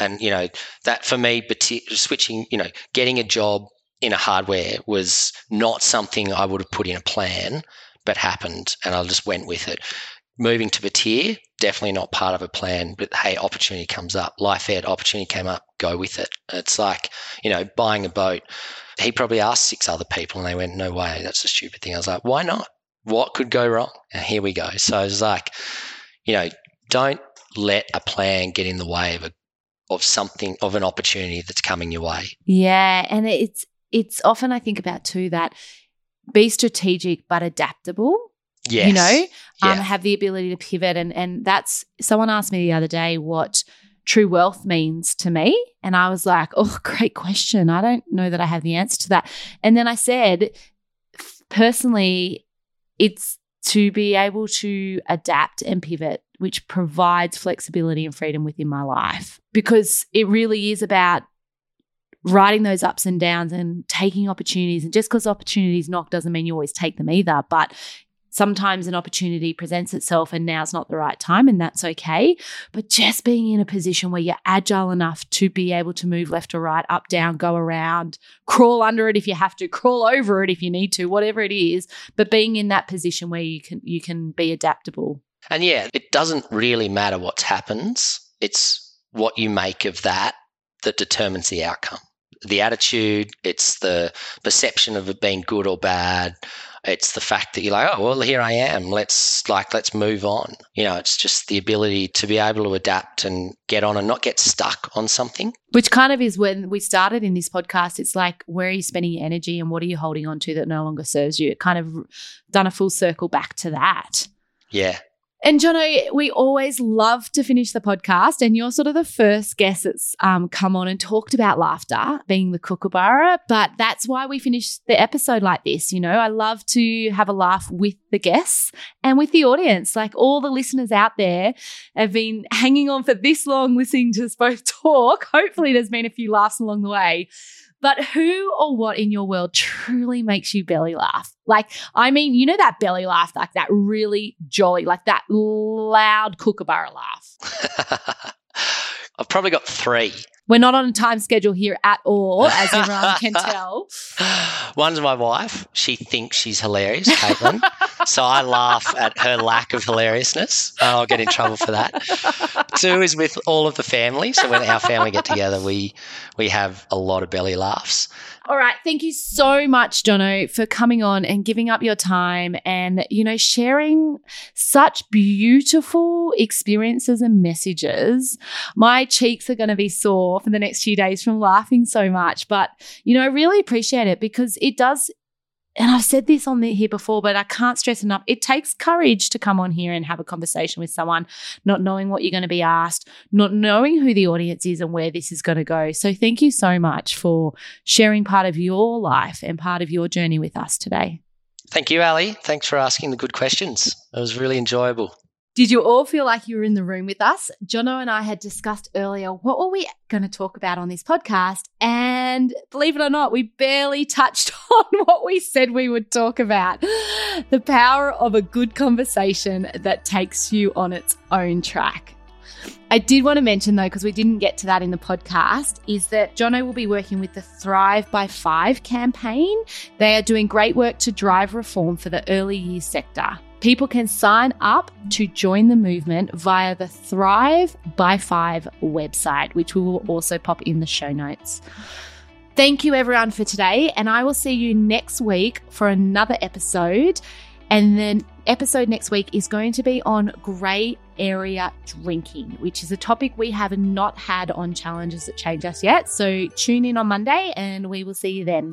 And, you know, that for me, switching, you know, getting a job in a hardware was not something I would have put in a plan, but happened and I just went with it. Moving to Batyr, definitely not part of a plan, but hey, opportunity comes up. Life Ed, opportunity came up, go with it. It's like, you know, buying a boat. He probably asked six other people and they went, no way, that's a stupid thing. I was like, why not? What could go wrong? And here we go. So it's like, you know, don't let a plan get in the way of a of something of an opportunity that's coming your way. Yeah, and it's it's often I think about too that be strategic but adaptable. Yes. You know, um, Yeah. have the ability to pivot, and and that's someone asked me the other day what true wealth means to me, and I was like, oh, great question. I don't know that I have the answer to that. And then I said, personally, it's to be able to adapt and pivot, which provides flexibility and freedom within my life. Because it really is about riding those ups and downs and taking opportunities. And just because opportunities knock doesn't mean you always take them either. But sometimes an opportunity presents itself and now's not the right time, and that's okay. But just being in a position where you're agile enough to be able to move left or right, up, down, go around, crawl under it if you have to, crawl over it if you need to, whatever it is. But being in that position where you can you can be adaptable. And yeah, it doesn't really matter what happens. It's what you make of that that determines the outcome. the attitude, it's the perception of it being good or bad. It's the fact that you're like, oh well, here I am. Let's like let's move on. You know, it's just the ability to be able to adapt and get on and not get stuck on something. Which kind of is when we started in this podcast. It's like, where are you spending your energy and what are you holding on to that no longer serves you? It kind of done a full circle back to that. Yeah, and Jono, we always love to finish the podcast, and you're sort of the first guest that's um, come on and talked about laughter, being the kookaburra. But that's why we finish the episode like this. You know, I love to have a laugh with the guests and with the audience. Like all the listeners out there have been hanging on for this long, listening to us both talk. Hopefully, there's been a few laughs along the way. But who or what in your world truly makes you belly laugh? Like, I mean, you know that belly laugh, like that really jolly, like that loud kookaburra laugh. I've probably got three. We're not on a time schedule here at all, as everyone can tell. One's my wife. She thinks she's hilarious, Caitlin. so I laugh at her lack of hilariousness. I'll get in trouble for that. Two is with all of the family. So when our family get together, we we have a lot of belly laughs. All right. Thank you so much, Jono, for coming on and giving up your time and, you know, sharing such beautiful experiences and messages. My cheeks are going to be for the next few days from laughing so much, but, you know, I really appreciate it because it does and I've said this on the, here before, but I can't stress enough. It takes courage to come on here and have a conversation with someone, not knowing what you're going to be asked, not knowing who the audience is and where this is going to go. So thank you so much for sharing part of your life and part of your journey with us today. Thank you, Ali. Thanks for asking the good questions. It was really enjoyable. Did you all feel like you were in the room with us? Jono and I had discussed earlier what were we going to talk about on this podcast, and believe it or not, we barely touched on what we said we would talk about. The power of a good conversation that takes you on its own track. I did want to mention though, because we didn't get to that in the podcast, is that Jono will be working with the Thrive by Five campaign. They are doing great work to drive reform for the early years sector. People can sign up to join the movement via the Thrive by Five website, which we will also pop in the show notes. Thank you, everyone, for today. And I will see you next week for another episode. And then, episode next week is going to be on grey area drinking, which is a topic we have not had on Challenges That Change Us yet. So, tune in on Monday and we will see you then.